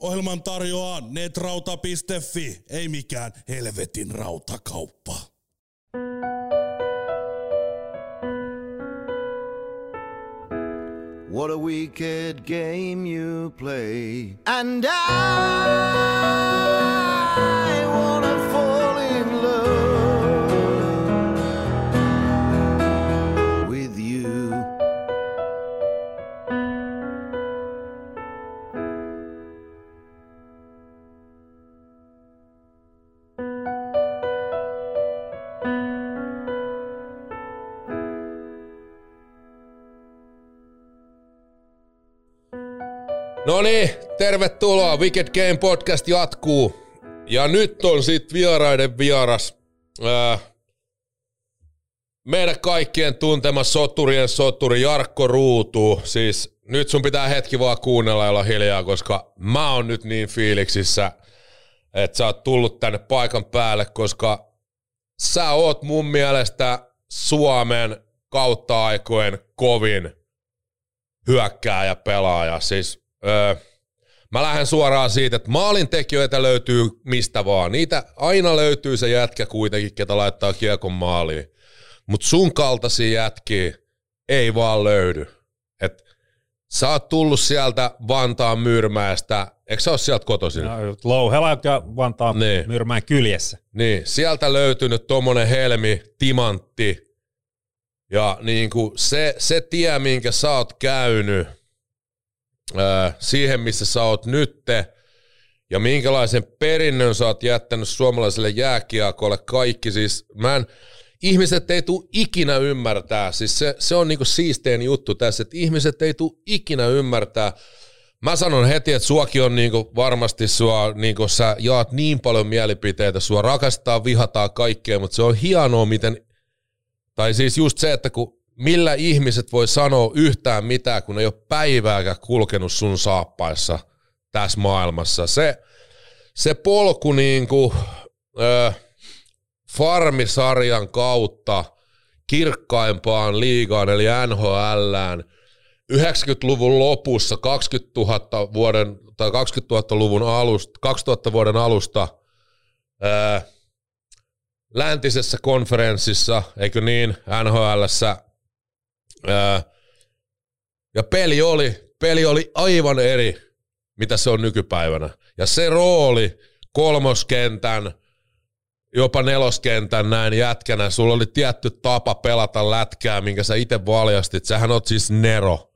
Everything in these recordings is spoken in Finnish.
Ohjelman tarjoaa netrauta.fi, ei mikään helvetin rautakauppa. What a wicked game you play. And I wanna No niin, tervetuloa. Wicked Game Podcast jatkuu. Ja nyt on sit vieraiden vieras. Ää, meidän kaikkien tuntema soturien soturi Jarkko Ruutu. Siis nyt sun pitää hetki vaan kuunnella ja olla hiljaa, koska mä oon nyt niin fiiliksissä, että sä oot tullut tänne paikan päälle, koska sä oot mun mielestä Suomen kautta aikojen kovin hyökkääjä pelaaja. Siis öö, mä lähden suoraan siitä, että maalintekijöitä löytyy mistä vaan. Niitä aina löytyy se jätkä kuitenkin, ketä laittaa kiekon maaliin. Mutta sun kaltaisia jätkiä ei vaan löydy. Et sä oot tullut sieltä Vantaan Myyrmäestä, eikö sä ole sieltä kotoisin? No, Louhela ja Vantaan Niin. Myyrmäen kyljessä. Niin, sieltä löytynyt tommonen helmi, timantti. Ja niin kuin se, se tie, minkä sä oot käynyt siihen, missä sä oot nytte, ja minkälaisen perinnön sä oot jättänyt suomalaiselle jääkiekolle kaikki. Siis mä en, ihmiset ei tule ikinä ymmärtää, siis se, se on niinku siistein juttu tässä, että ihmiset ei tule ikinä ymmärtää. Mä sanon heti, että suakin on niinku varmasti sua, niinku sä jaat niin paljon mielipiteitä, sua rakastaa, vihataan kaikkea, mutta se on hienoa, miten, tai siis just se, että kun millä ihmiset voi sanoa yhtään mitään, kun ei ole päivääkään kulkenut sun saappaissa tässä maailmassa. Se, se polku niinku, ö, farmisarjan kautta kirkkaimpaan liigaan, eli NHLään, 90-luvun lopussa, 20 000 vuoden, tai 20 000 luvun alusta, 2000 vuoden alusta, ää, läntisessä konferenssissa, eikö niin, NHLssä, ja peli oli, peli oli aivan eri, mitä se on nykypäivänä. Ja se rooli kolmoskentän, jopa neloskentän näin jätkänä, sulla oli tietty tapa pelata lätkää, minkä sä itse valjastit. Sähän oot siis Nero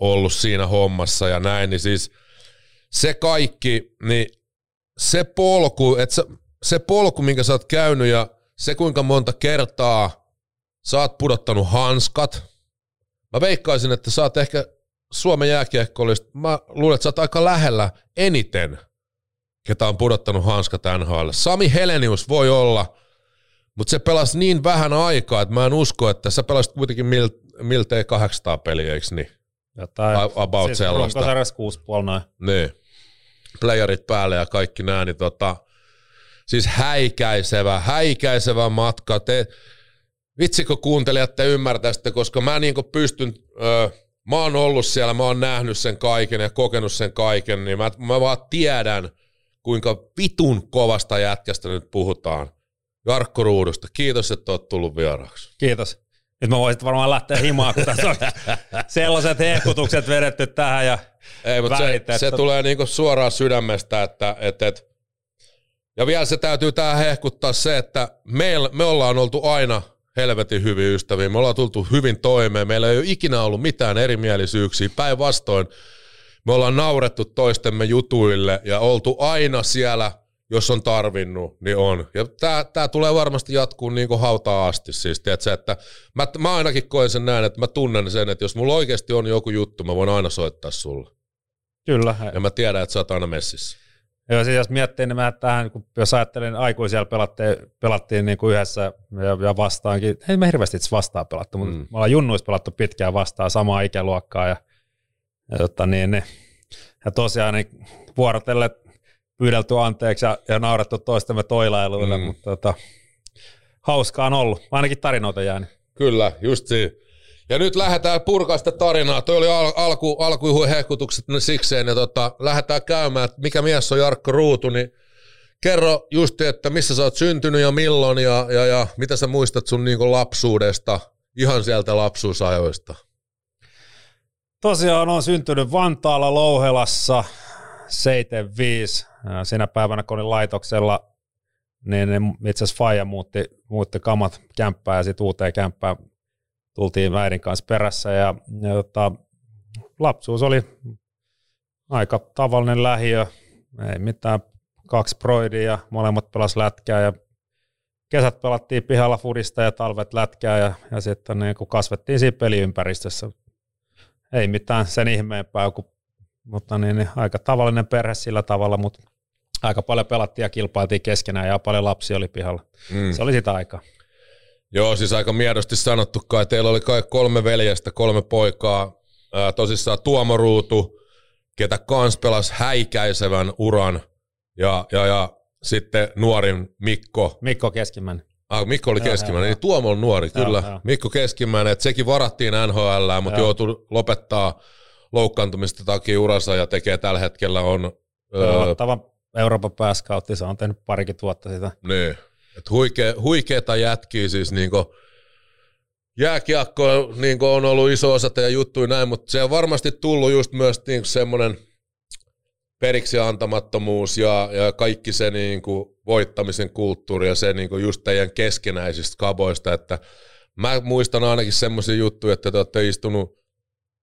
ollut siinä hommassa ja näin, niin siis se kaikki, niin se polku, että se polku, minkä sä oot käynyt ja se kuinka monta kertaa sä oot pudottanut hanskat. Mä veikkaisin, että sä oot ehkä Suomen jääkiekkoilista, mä luulen, että sä oot aika lähellä eniten, ketä on pudottanut hanskat NHL. Sami Helenius voi olla, mutta se pelasi niin vähän aikaa, että mä en usko, että sä pelasit kuitenkin mil, miltei 800 peliä, eikö niin? Jotain, A- about siis sellaista. runkosarjassa kuusi noin. Niin. Playerit päälle ja kaikki nämä, niin tota, siis häikäisevä, häikäisevä matka. Te, vitsikö kuuntelijat te ymmärtäisitte, koska mä niin pystyn, öö, mä oon ollut siellä, mä oon nähnyt sen kaiken ja kokenut sen kaiken, niin mä, mä vaan tiedän, kuinka vitun kovasta jätkästä nyt puhutaan. Jarkko Ruudusta, kiitos, että oot tullut vieraaksi. Kiitos. Nyt mä voisin varmaan lähteä himaan, kun tässä on sellaiset hehkutukset vedetty tähän. Ja Ei, mutta se, välitetty. se tulee niinku suoraan sydämestä, että et, et. ja vielä se täytyy tähän hehkuttaa se, että meil, me ollaan oltu aina helvetin hyviä ystäviä, me ollaan tultu hyvin toimeen, meillä ei ole ikinä ollut mitään erimielisyyksiä, päinvastoin me ollaan naurettu toistemme jutuille ja oltu aina siellä, jos on tarvinnut, niin on. Ja tää, tää tulee varmasti jatkuu niin kuin hautaa asti. Siis, tiedätkö, että mä, mä ainakin koen sen näin, että mä tunnen sen, että jos mulla oikeasti on joku juttu, mä voin aina soittaa sulle. kyllä. Ja mä tiedän, että sä oot aina messissä. Joo, siis jos miettii, niin mä tähän, kun jos ajattelin, aikuisia pelattiin, pelattiin niin kuin yhdessä ja, ja vastaankin, ei me hirveästi itse vastaan pelattu, mutta Mm. me ollaan junnuissa pelattu pitkään vastaan samaa ikäluokkaa ja, ja, tota, niin, niin, ja tosiaan niin vuorotelle pyydelty anteeksi ja, ja naurettu toistemme toilailuille, mm. mutta tota, hauskaa on ollut, ainakin tarinoita jäänyt. Kyllä, just siinä. Ja nyt lähdetään purkaa sitä tarinaa. Toi oli al- alku, alkuihui hehkutukset ne sikseen. Ja tota, lähdetään käymään, että mikä mies on Jarkko Ruutu, niin kerro just, että missä sä oot syntynyt ja milloin ja, ja, ja mitä sä muistat sun niin lapsuudesta, ihan sieltä lapsuusajoista. Tosiaan on syntynyt Vantaalla Louhelassa 75. Siinä päivänä, kun olin laitoksella, niin itse asiassa Faija muutti, muutti kamat kämppää ja sitten uuteen kämppään tultiin äidin kanssa perässä. Ja, ja tota, lapsuus oli aika tavallinen lähiö, ei mitään kaksi proidia, molemmat pelas lätkää ja kesät pelattiin pihalla fudista ja talvet lätkää ja, ja sitten niin kun kasvettiin siinä peliympäristössä. Ei mitään sen ihmeempää, kun, mutta niin, niin, aika tavallinen perhe sillä tavalla, mutta aika paljon pelattiin ja kilpailtiin keskenään ja paljon lapsia oli pihalla. Mm. Se oli sitä aikaa. Joo, siis aika miedosti sanottu kai. Teillä oli kai kolme veljestä, kolme poikaa. Ää, tosissaan Tuomo Ruutu, ketä kans pelasi häikäisevän uran. Ja, ja, ja sitten nuorin Mikko. Mikko Keskimäinen. Ah, Mikko oli keskimmäinen, niin Tuomo on nuori, joo, kyllä. Joo. Mikko keskimmäinen, että sekin varattiin NHL, mutta joo. joutui lopettaa loukkaantumista takia uransa ja tekee tällä hetkellä on... Öö, Euroopan pääskautti, se on tehnyt parikin vuotta sitä. Niin, että huikea, huikeeta jätkiä siis niinku, jääkiekko niinku on ollut iso osa ja juttuja näin, mutta se on varmasti tullut just myös niinku semmoinen periksi antamattomuus ja, ja kaikki se niinku voittamisen kulttuuri ja se niinku just teidän keskenäisistä kaboista, että mä muistan ainakin semmoisia juttuja, että te olette istunut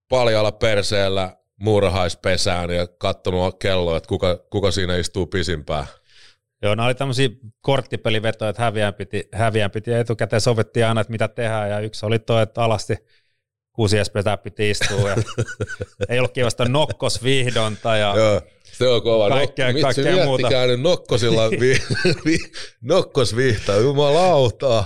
paljalla perseellä muurahaispesään ja kattonut kelloa, että kuka, kuka siinä istuu pisimpään. Joo, nämä oli tämmöisiä korttipelivetoja, että häviän piti, häviän piti ja etukäteen sovittiin aina, että mitä tehdään, ja yksi oli tuo, että alasti kuusi piti istua, ja ei ollut kivasta nokkosvihdonta, ja Joo, se on kova. Kaikkea, no, kaikkea muuta. nyt nokkosilla vi, vi, nokkosvihtaa, jumalauta.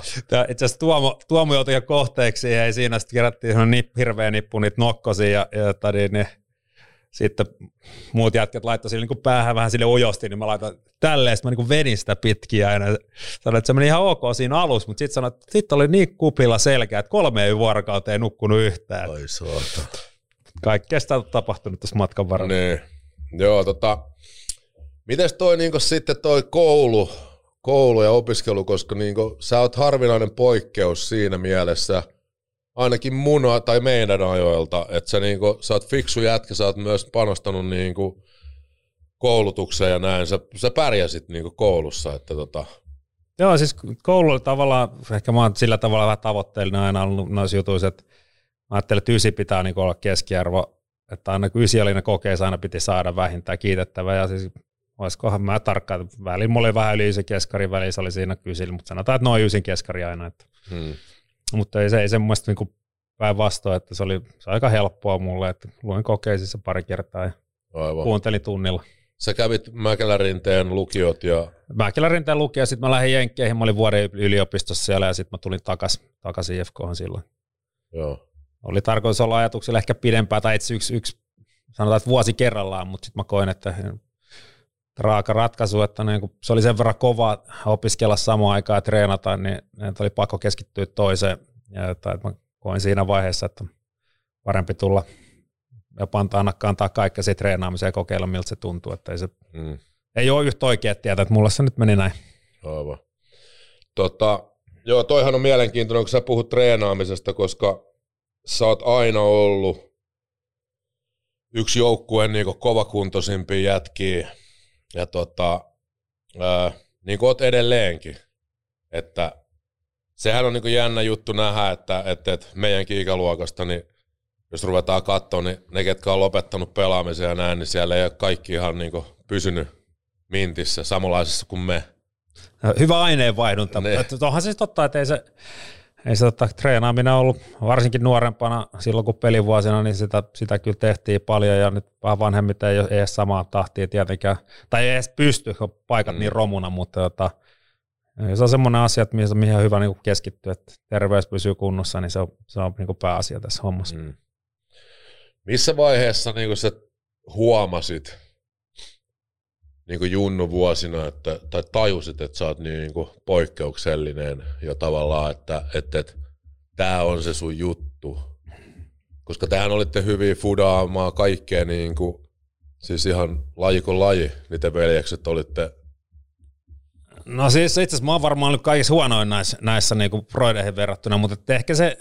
Itse asiassa Tuomo, Tuomo joutui kohteeksi, ja ei siinä sitten kerättiin hirveä nippu niitä nokkosia, ja, ja tadi, niin, sitten muut jätkät laittoi sille niin päähän vähän sille ujosti, niin mä laitan tälleen, sitten mä niin venin sitä pitkiä aina. Sanoin, että se meni ihan ok siinä alussa, mutta sitten sanoin, että sitten oli niin kupilla selkeä, että kolme vuorokauteen ei nukkunut yhtään. Ai suota. Kaikkea sitä on tapahtunut tässä matkan varrella. Niin. Joo, tota, mites toi niin sitten toi koulu, koulu ja opiskelu, koska niin kuin, sä oot harvinainen poikkeus siinä mielessä – ainakin mun tai meidän ajoilta, että sä, niinku, sä oot fiksu jätkä, sä oot myös panostanut niinku koulutukseen ja näin, sä, sä pärjäsit niinku koulussa, että tota... Joo, siis koulu oli tavallaan, ehkä mä oon sillä tavalla vähän tavoitteellinen aina ollut noissa jutuissa, että mä ajattelin, että ysi pitää niinku olla keskiarvo, että aina kun ysi oli ne kokeissa, aina piti saada vähintään kiitettävä, ja siis olisikohan mä tarkkaan, välillä mulla oli vähän yli ysi keskari, välissä oli siinä kysillä, mutta sanotaan, että noin ysin keskari aina, että hmm mutta ei se, ei se mun mielestä niin päinvastoin, että se oli, se oli aika helppoa mulle, että luin kokeisissa pari kertaa ja Aivan. kuuntelin tunnilla. Sä kävit Mäkelärinteen lukiot ja... Mäkelärinteen lukio, sitten mä lähdin Jenkkeihin, mä olin vuoden yliopistossa siellä ja sitten mä tulin takaisin takas IFKhan silloin. Joo. Oli tarkoitus olla ajatuksilla ehkä pidempää, tai itse yksi, yksi sanotaan, että vuosi kerrallaan, mutta sitten mä koin, että raaka ratkaisu, että niin kun se oli sen verran kova opiskella samaan aikaan ja treenata, niin, niin oli pakko keskittyä toiseen. Ja että, että mä koin siinä vaiheessa, että parempi tulla ja pantaa antaa antaa kaikkea se treenaamiseen ja kokeilla, miltä se tuntuu. Että ei, se, mm. ei ole yhtä oikea tietä, että mulla se nyt meni näin. Aivan. Tota, joo, toihan on mielenkiintoinen, kun sä puhut treenaamisesta, koska sä oot aina ollut yksi joukkueen niin kovakuntoisimpia jätkiä ja tota, ää, niin kuin oot edelleenkin, että sehän on niin kuin jännä juttu nähdä, että, että, että meidänkin ikäluokasta, niin jos ruvetaan katsoa, niin ne, ketkä on lopettanut pelaamisen ja näin, niin siellä ei ole kaikki ihan niin kuin pysynyt mintissä samanlaisessa kuin me. Hyvä aineenvaihdunta. Niin. Onhan se totta, että ei se, ei se tota, treenaaminen ollut, varsinkin nuorempana silloin kun pelivuosina, niin sitä, sitä kyllä tehtiin paljon ja nyt vähän vanhemmit ei ole edes samaa tahtia tietenkään, tai ei edes pysty, kun paikat mm. niin romuna, mutta tota, se on semmoinen asia, että mihin, mihin on hyvä niin keskittyä, että terveys pysyy kunnossa, niin se on, se on niin pääasia tässä hommassa. Mm. Missä vaiheessa niin sä huomasit, niin kuin Junnu vuosina, että, tai tajusit, että sä oot niin kuin poikkeuksellinen ja tavallaan, että, että, että tämä on se sun juttu? koska tähän olitte hyviä fudaamaan kaikkea niin kuin, siis ihan laji kuin laji, niitä veljekset olitte. No siis itse asiassa mä oon varmaan ollut kaikissa huonoin näissä, näissä niinku proideihin verrattuna, mutta ehkä se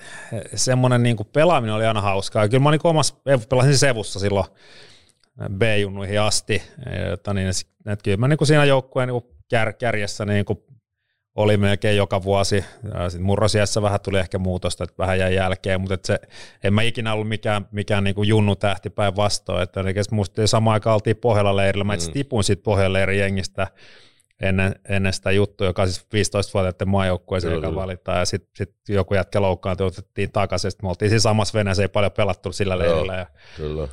semmoinen niinku pelaaminen oli aina hauskaa. Kyllä mä niinku omassa, pelasin Sevussa silloin B-junnuihin asti, että niin, että kyllä mä niinku siinä joukkueen niinku kär, kärjessä niinku oli melkein joka vuosi. Sitten murrosiassa vähän tuli ehkä muutosta, että vähän jäi jälkeen, mutta se, en mä ikinä ollut mikään, mikään niin kuin junnu tähti päinvastoin. Että musta samaan aikaan oltiin Pohjola leirillä. Mä itse mm. tipuin siitä Pohjola jengistä ennen, ennen sitä juttua, joka siis 15-vuotiaiden maajoukkueeseen, joka valitaan, ja sitten sit joku jätkä loukkaantui, otettiin takaisin, sitten me oltiin siinä samassa veneessä, ei paljon pelattu sillä leirillä. Ja, Kyllä.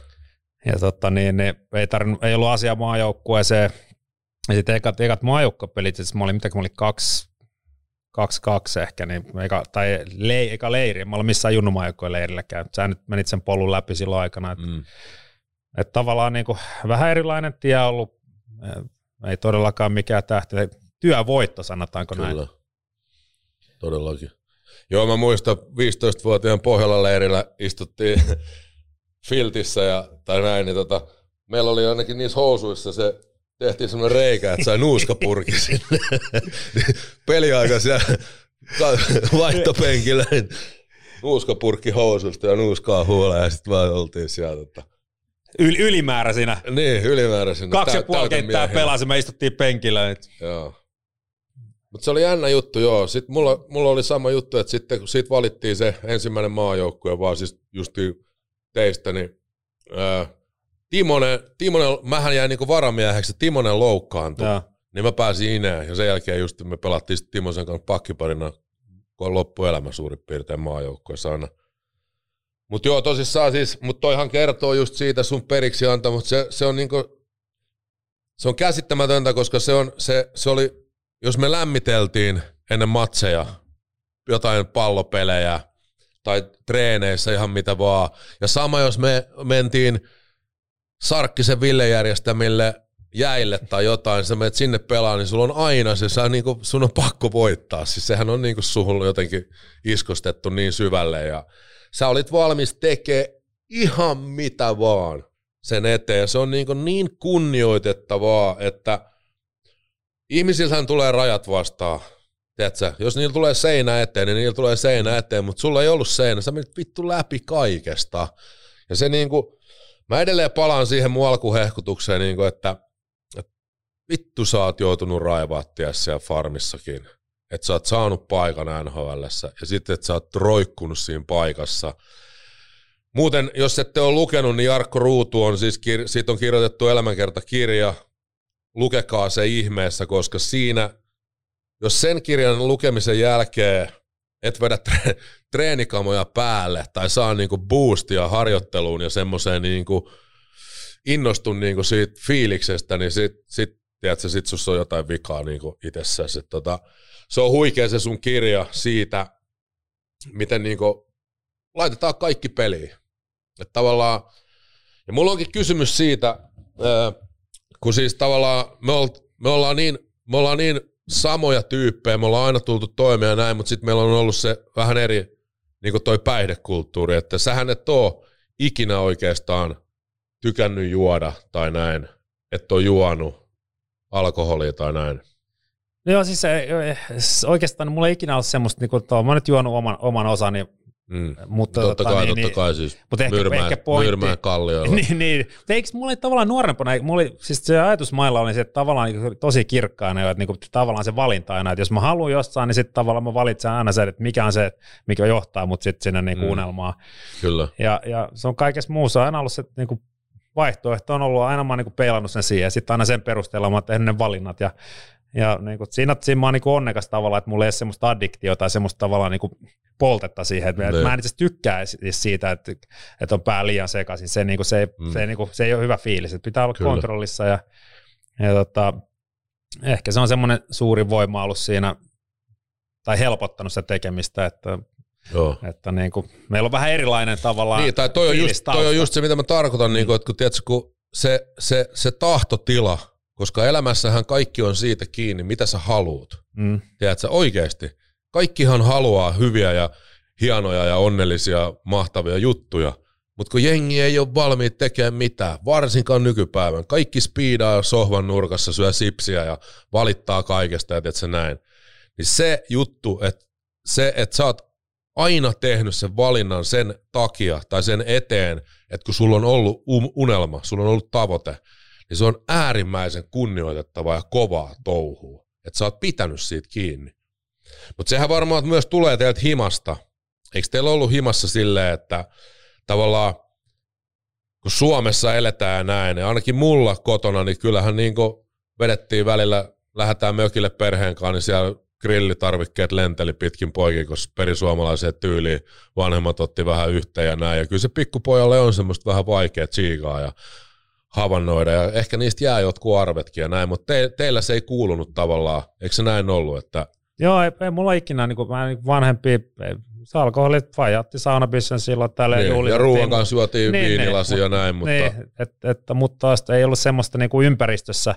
Ja totta, niin, niin ei, tarvinnut, ei ollut asiaa maajoukkueeseen. Ja sitten ekat, ekat maajoukkuepelit, siis mä olin, mitä mä olin kaksi, kaksi, kaksi ehkä, niin eka, tai le, eka leiri, mä olin missään junnumaajoukkojen leirilläkään. Sä nyt menit sen polun läpi silloin aikana. Että mm. et tavallaan niin kuin, vähän erilainen tie ollut, ei todellakaan mikään tähti. Työvoitto, sanotaanko Kyllä. näin. Todellakin. Joo, mä muistan 15-vuotiaan Pohjolan leirillä istuttiin filtissä ja, tai näin, niin tota, meillä oli ainakin niissä housuissa se tehtiin semmoinen reikä, että sai nuuskapurki sinne. Peliaika siellä vaihtopenkillä, niin nuuskapurkki housusta ja nuuskaa huolella ja sitten vaan oltiin siellä. Tota. Yl- ylimääräisinä. Niin, ylimääräisinä. Kaksi ja puoli kenttää pelasi, me istuttiin penkillä. Et. Joo. Mutta se oli jännä juttu, joo. Sitten mulla, mulla oli sama juttu, että sitten kun siitä valittiin se ensimmäinen maajoukkue, vaan siis justiin teistä, niin ää, Timonen, Timonen, mähän jäin niinku varamieheksi, Timonen loukkaantui, ja. niin mä pääsin ineen, ja sen jälkeen just me pelattiin Timosen kanssa pakkiparina, kun on loppuelämä suurin piirtein maajoukkoissa aina. Mutta joo, tosissaan siis, mutta toihan kertoo just siitä sun periksi anta, mutta se, se on niinku, se on käsittämätöntä, koska se, on, se, se oli, jos me lämmiteltiin ennen matseja jotain pallopelejä, tai treeneissä ihan mitä vaan. Ja sama jos me mentiin Sarkkisen Ville järjestämille jäille tai jotain, sä menet sinne pelaa, niin sulla on aina se, sä niinku, sun on pakko voittaa. Siis sehän on niinku suhun jotenkin iskostettu niin syvälle ja sä olit valmis tekemään ihan mitä vaan sen eteen. Ja se on niinku niin kunnioitettavaa, että ihmisillähän tulee rajat vastaan. Tiedätkö, jos niillä tulee seinä eteen, niin niillä tulee seinä eteen, mutta sulla ei ollut seinä, sä menit vittu läpi kaikesta. Ja se niinku, mä edelleen palaan siihen mun alkuhehkutukseen, niinku, että, että vittu sä oot joutunut raivaa siellä farmissakin. Että sä oot saanut paikan nhl ja sitten, että sä oot roikkunut siinä paikassa. Muuten, jos ette ole lukenut, niin Jarkko Ruutu on siis, siitä on kirjoitettu elämänkertakirja. Lukekaa se ihmeessä, koska siinä jos sen kirjan lukemisen jälkeen et vedä tre- treenikamoja päälle tai saa niinku boostia harjoitteluun ja semmoiseen niinku innostun niinku siitä fiiliksestä, niin sit, sit, tiedätkö, sit sus on jotain vikaa niinku itsessäsi. Tota, se on huikea se sun kirja siitä, miten niinku laitetaan kaikki peliin. Että tavallaan, ja mulla onkin kysymys siitä, kun siis tavallaan me, me ollaan niin, me ollaan niin samoja tyyppejä, me ollaan aina tultu toimeen ja näin, mutta sitten meillä on ollut se vähän eri, niin kuin toi päihdekulttuuri, että sähän et oo ikinä oikeastaan tykännyt juoda tai näin, että on juonut alkoholia tai näin. No joo, siis oikeastaan mulla ei ikinä ole semmoista, niin kuin, mä oon nyt juonut oman, oman osani Mm. Mutta, totta, tota, kai, niin, totta kai siis. Mutta ehkä, Myyrmää, ehkä pointti. Myyrmää kallioilla. niin, niin. Mutta eikö mulla tavallaan nuorempana, mulla oli, siis se ajatusmailla oli se, että tavallaan niin tosi kirkkaana, että niin tavallaan se valinta aina, että jos mä haluan jossain, niin sitten tavallaan mä valitsen aina se, että mikä on se, mikä johtaa mut sitten sinne niin mm. unelmaan. Kyllä. Ja, ja se on kaikessa muussa aina ollut se niin kuin vaihtoehto on ollut, aina mä oon niin peilannut sen siihen, ja sitten aina sen perusteella mä oon tehnyt ne valinnat, ja ja niin kuin, siinä, siinä mä oon niin onnekas tavallaan, että mulla ei ole semmoista addiktiota tai semmoista tavallaan niin kuin poltetta siihen. Että, mä en itse tykkää siitä, että, että on pää liian sekaisin. Se, niin kuin, se, mm. se, niin kuin, se ei ole hyvä fiilis. Että pitää olla Kyllä. kontrollissa ja, ja tota, ehkä se on semmoinen suuri voima ollut siinä tai helpottanut sitä tekemistä, että Joo. Että niin kuin, meillä on vähän erilainen tavallaan Niin, tai toi on, just, toi on just se, mitä mä tarkoitan, niin kuin, että kun, tiedätkö, kun se, se, se tahtotila – koska elämässähän kaikki on siitä kiinni, mitä sä haluut. Mm. Tiedätkö, oikeasti. Kaikkihan haluaa hyviä ja hienoja ja onnellisia, mahtavia juttuja. Mutta kun jengi ei ole valmiit tekemään mitään, varsinkaan nykypäivän, kaikki spiidaa sohvan nurkassa, syö sipsiä ja valittaa kaikesta, että se näin. Niin se juttu, että se, että sä oot aina tehnyt sen valinnan sen takia tai sen eteen, että kun sulla on ollut unelma, sulla on ollut tavoite, niin se on äärimmäisen kunnioitettavaa ja kovaa touhua. Että sä oot pitänyt siitä kiinni. Mutta sehän varmaan myös tulee teiltä himasta. Eikö teillä ollut himassa silleen, että tavallaan kun Suomessa eletään näin, ja ainakin mulla kotona, niin kyllähän niin vedettiin välillä, lähdetään mökille perheen kanssa, niin siellä grillitarvikkeet lenteli pitkin poikin, koska perisuomalaiseen tyyliin vanhemmat otti vähän yhteen ja näin. Ja kyllä se pikkupojalle on semmoista vähän vaikea tsiikaa ja havainnoida, ja ehkä niistä jää jotkut arvetkin ja näin, mutta te, teillä se ei kuulunut tavallaan, eikö se näin ollut, että Joo, ei, ei mulla ikinä niin kuin, mä niin vanhempi, se alkoholit vajatti saunabissen silloin tälle niin, Ja ruoan kanssa juotiin niin, viinilasi niin, ja näin, mutta... Niin, et, et, mutta taas ei ollut semmoista niin kuin ympäristössä,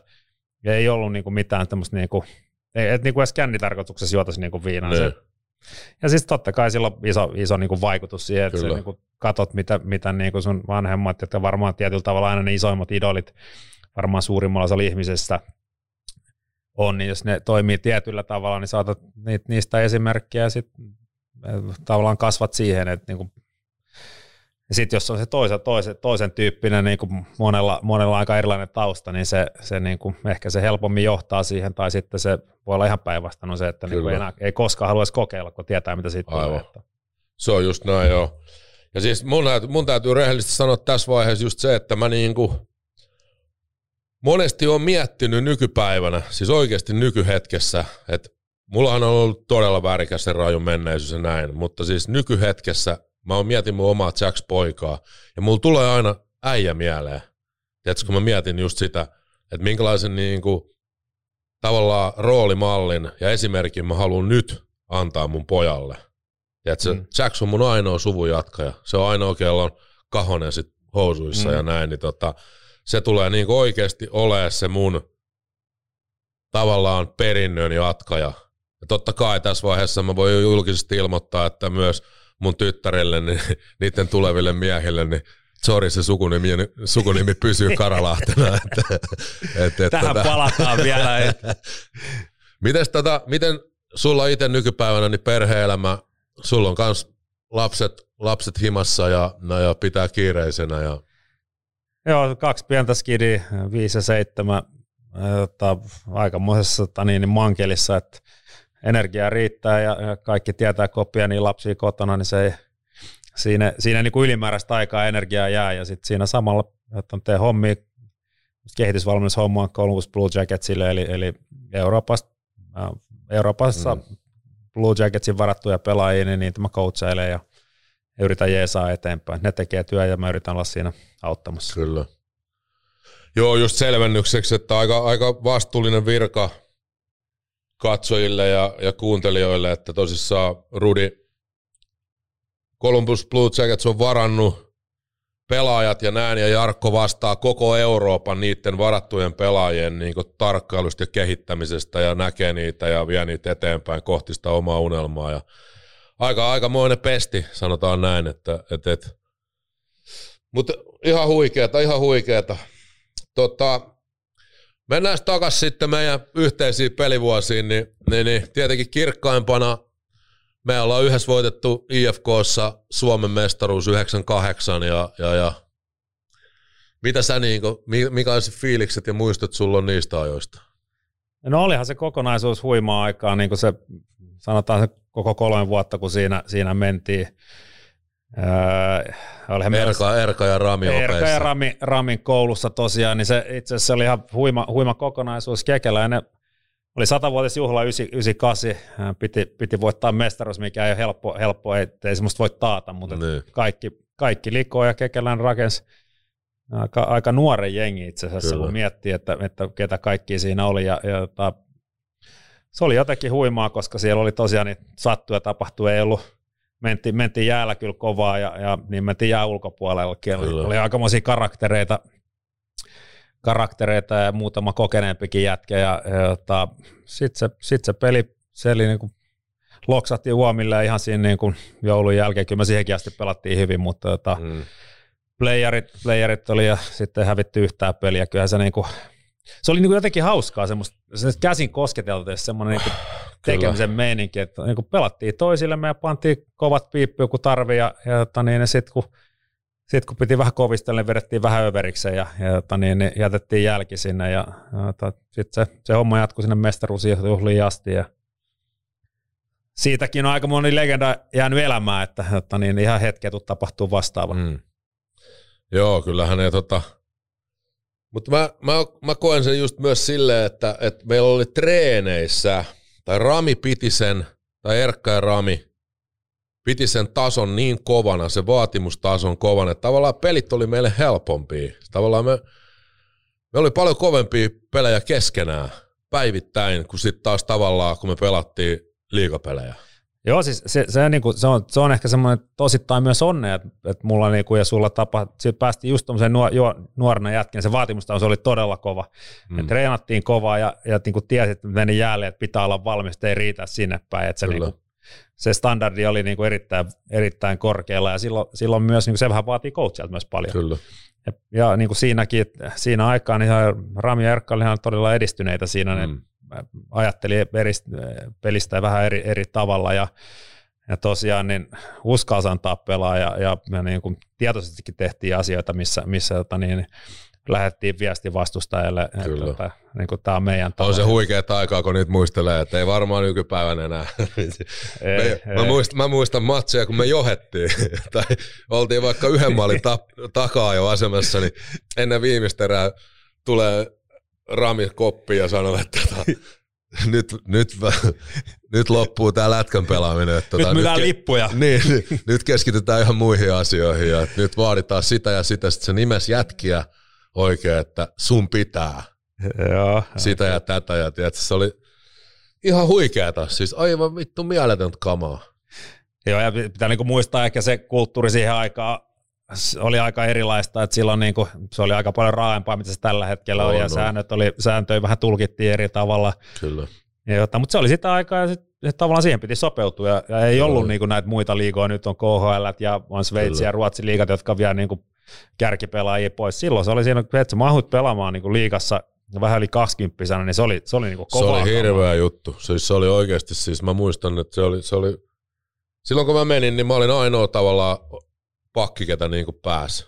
ja ei ollut niin kuin mitään tämmöistä, niin kuin, että niin kuin edes kännitarkoituksessa juotaisiin niin kuin viinaa. Niin. Se, ja siis totta kai sillä on iso, iso niin kuin vaikutus siihen, että Kyllä. sä niin kuin katot, mitä, mitä niin kuin sun vanhemmat, jotka varmaan tietyllä tavalla aina ne isoimmat idolit, varmaan suurimmalla osalla ihmisistä on, niin jos ne toimii tietyllä tavalla, niin saatat niistä esimerkkejä ja sitten eh, tavallaan kasvat siihen, että niin kuin ja sitten jos on se toisen, toisen, toisen tyyppinen, niin kuin monella, monella aika erilainen tausta, niin se, se niin kuin, ehkä se helpommin johtaa siihen, tai sitten se voi olla ihan päinvastainen se, että niin kuin enää, ei koskaan haluaisi kokeilla, kun tietää, mitä siitä Aivan. tulee. Se on just näin, joo. Ja siis mun, mun täytyy rehellisesti sanoa tässä vaiheessa just se, että mä niin kuin, monesti on miettinyt nykypäivänä, siis oikeasti nykyhetkessä, että mullahan on ollut todella värikäs se raju menneisyys ja näin, mutta siis nykyhetkessä mä oon mietin mun omaa Jacks-poikaa, ja mulla tulee aina äijä mieleen. Tiedätkö, kun mä mietin just sitä, että minkälaisen niin kuin, tavallaan roolimallin ja esimerkin mä haluan nyt antaa mun pojalle. Tiedätkö, mm. Jacks on mun ainoa suvun jatkaja. Se on ainoa, kello on kahonen sit housuissa mm. ja näin, niin tota, se tulee niin oikeasti olemaan se mun tavallaan perinnön jatkaja. Ja totta kai tässä vaiheessa mä voin julkisesti ilmoittaa, että myös mun tyttärelle, niin, niiden tuleville miehille, niin Sori, se sukunimi, sukunimi pysyy Karalahtena. Että, et, et, Tähän tota, palataan vielä. Et. Mites, tota, miten sulla itse nykypäivänä niin perhe-elämä, sulla on myös lapset, lapset himassa ja, no, ja pitää kiireisenä ja Joo, kaksi pientä skidiä, viisi ja seitsemän, tota, aikamoisessa tota, niin, niin mankelissa, että energiaa riittää ja, ja kaikki tietää kopia niin lapsia kotona, niin se ei, siinä, siinä niin kuin ylimääräistä aikaa energiaa jää ja sitten siinä samalla että tee hommia, kehitysvalmennushommaa Columbus Blue Jacketsille, eli, eli Euroopasta, Euroopassa mm. Blue Jacketsin varattuja pelaajia, niin niitä mä coachailen ja ja yritän jeesaa eteenpäin. Ne tekee työ ja mä yritän olla siinä auttamassa. Kyllä. Joo, just selvennykseksi, että aika, aika vastuullinen virka katsojille ja, ja kuuntelijoille, että tosissaan Rudi Columbus Blue Jackets on varannut pelaajat ja näin, ja Jarkko vastaa koko Euroopan niiden varattujen pelaajien niin tarkkailusta ja kehittämisestä ja näkee niitä ja vie niitä eteenpäin kohti sitä omaa unelmaa. Ja aika, aikamoinen pesti, sanotaan näin. Että, et, et. Mutta ihan huikeeta, ihan huikeeta. Tota, mennään takaisin sitten meidän yhteisiin pelivuosiin, niin, niin, niin tietenkin kirkkaimpana me ollaan yhdessä voitettu IFKssa Suomen mestaruus 98 ja, ja, ja mitä sä niin kuin, minkälaiset fiilikset ja muistot sulla on niistä ajoista? No olihan se kokonaisuus huimaa aikaa, niin kuin se sanotaan se koko kolme vuotta, kun siinä, siinä mentiin. Öö, Erka, Erka ja Rami Erka ja Rami, Ramin koulussa tosiaan, niin se itse asiassa oli ihan huima, huima kokonaisuus. Kekäläinen oli satavuotisjuhla 98, piti, piti voittaa mestaruus, mikä ei ole helppo, helppo ei, ei semmoista voi taata, mutta niin. kaikki, kaikki likoo ja Kekäläinen rakensi aika, aika nuoren jengi itse asiassa, Kyllä. kun miettii, että, että ketä kaikki siinä oli. Ja, ja, ja se oli jotenkin huimaa, koska siellä oli tosiaan niin sattuja tapahtuu, ei ollut, mentiin, mentiin jäällä kyllä kovaa ja, ja niin mentiin jää ulkopuolella. Oli, oli aikamoisia karaktereita, karaktereita ja muutama kokeneempikin jätkä ja, ja ja sitten se, sit se peli, se oli niin kuin, loksattiin huomille ihan siinä niin kuin joulun jälkeen, kyllä me siihenkin asti pelattiin hyvin, mutta jota, mm. playerit, playerit oli ja sitten hävitty yhtään peliä. Kyllähän se, niinku, se oli niinku jotenkin hauskaa semmoista, se käsin kosketeltu semmoinen niinku tekemisen meininki, että niinku pelattiin toisillemme ja pantiin kovat piippuja kun tarvii ja, ja tota niin, sitten kun sitten kun piti vähän kovistella, niin vedettiin vähän överikseen ja, ja tota niin, niin jätettiin jälki sinne ja, ja tota, sitten se, se, homma jatkui sinne mestaruusjuhliin asti ja siitäkin on aika moni legenda jäänyt elämään, että tota niin, ihan hetkeä tapahtuu vastaava. Mm. Joo, kyllähän ne tota, mutta mä, mä, mä koen sen just myös silleen, että, että meillä oli treeneissä, tai Rami piti sen, tai Erkka ja Rami piti sen tason niin kovana, se vaatimustason kovana, että tavallaan pelit oli meille helpompia. Tavallaan me, me oli paljon kovempia pelejä keskenään päivittäin, kuin sitten taas tavallaan, kun me pelattiin liikapelejä. Joo, siis se, se, niin kuin, se, on, se on ehkä semmoinen tosittain myös onne, että, että mulla niin kuin, ja sulla tapa, siitä päästiin just tuommoiseen nuor, nuorena jätkeen, se vaatimustaso se oli todella kova. Mm. Me treenattiin kovaa ja, ja niin kuin tiesit, että meni jälleen, että pitää olla valmis, ei riitä sinne päin. Että se, niin kuin, se standardi oli niin kuin erittäin, erittäin korkealla ja silloin, silloin myös niin kuin se vähän vaatii coachelta myös paljon. Kyllä. Ja, ja niin kuin siinäkin, siinä aikaan niin Rami ja Erkka olivat todella edistyneitä siinä, mm. ne ajatteli eri, pelistä vähän eri, eri tavalla ja, ja tosiaan niin uskalsi antaa pelaa ja, ja, ja niin kuin tietoisestikin tehtiin asioita, missä, missä tota niin, lähettiin viesti vastustajalle, Kyllä. että niin kuin tämä on meidän talo. On se huikea aikaa, kun nyt muistelee, että ei varmaan nykypäivänä enää. ei, me, ei. Mä, muistan, mä muistan matseja, kun me johettiin, tai oltiin vaikka yhden maalin ta- takaa jo asemassa, niin ennen viimeistä erää tulee Rami koppi ja sanoo, että tota, nyt, nyt, nyt loppuu tämä lätkän pelaaminen. Että, tota, nyt myydään nyt, lippuja. Niin, nyt keskitytään ihan muihin asioihin ja nyt vaaditaan sitä ja sitä. Sitten se nimes jätkiä oikein, että sun pitää. Joo, sitä okay. ja tätä. Ja tiedätkö, se oli ihan huikeeta. Siis aivan vittu mieletöntä kamaa. Joo, ja pitää niinku muistaa ehkä se kulttuuri siihen aikaan oli aika erilaista, että silloin niinku, se oli aika paljon raaempaa, mitä se tällä hetkellä on, on ja säännöt oli, sääntöjä vähän tulkittiin eri tavalla. Kyllä. Ja jotta, mutta se oli sitä aikaa ja sit, sit tavallaan siihen piti sopeutua ja, ja ei ollut niinku näitä muita liigoja, nyt on KHL ja on Sveitsi Kyllä. ja Ruotsin liigat, jotka vielä niinku kärkipelaajia pois. Silloin se oli siinä, että sä mahut pelaamaan niinku liigassa vähän yli 20 niin se oli, se oli niinku kova. Se oli hirveä juttu. Siis se oli oikeasti, siis mä muistan, että se oli, se oli, silloin kun mä menin, niin mä olin ainoa tavallaan pakki, ketä niin kuin pääsi.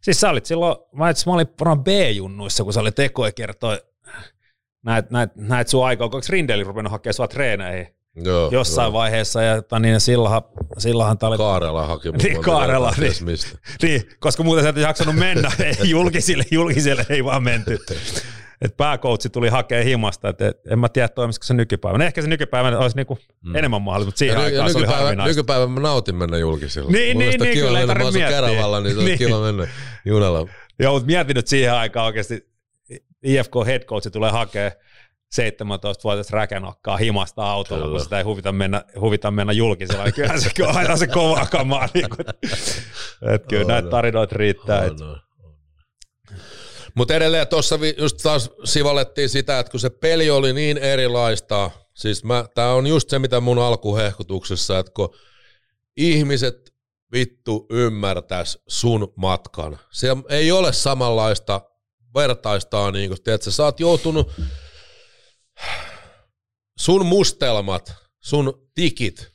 Siis sä olit silloin, mä, itse, mä olin varmaan B-junnuissa, kun sä olit ekoja kertoi näet, näet, näet sun aikaa, onko Rindeli ruvennut hakemaan sua treeneihin joo, jossain joo. vaiheessa, ja tota, niin sillahan, sillahan tää oli... Kaarela haki niin, Kaarela, niin, mistä. niin, koska muuten sä et jaksanut mennä, ei, julkisille, julkisille ei vaan menty että pääkoutsi tuli hakea himasta, että en mä tiedä toimisiko se nykypäivänä. Ehkä se nykypäivänä olisi niinku mm. enemmän mahdollista, mutta siihen ja aikaan se oli harvinaista. Nykypäivän mä nautin mennä julkisilla. Niin, niin, niin, kyllä ei tarvitse miettiä. Keravalla, niin se on niin. kiva mennä junalla. Joo, mutta mietin nyt siihen aikaan oikeasti, IFK head coach tulee hakea 17-vuotias räkenokkaa himasta autolla, kyllä. kun sitä ei huvita mennä, huvita mennä julkisella. Kyllähän se on aina se kova kamaa. Niin kuin, että kyllä oh, näitä tarinoita riittää. Oh, no. Mutta edelleen tuossa just taas sivallettiin sitä, että kun se peli oli niin erilaista, siis tämä on just se, mitä mun alkuhehkutuksessa, että kun ihmiset vittu ymmärtäis sun matkan. Se ei ole samanlaista vertaistaa, niin kuin, tiedätkö, sä oot joutunut sun mustelmat, sun tikit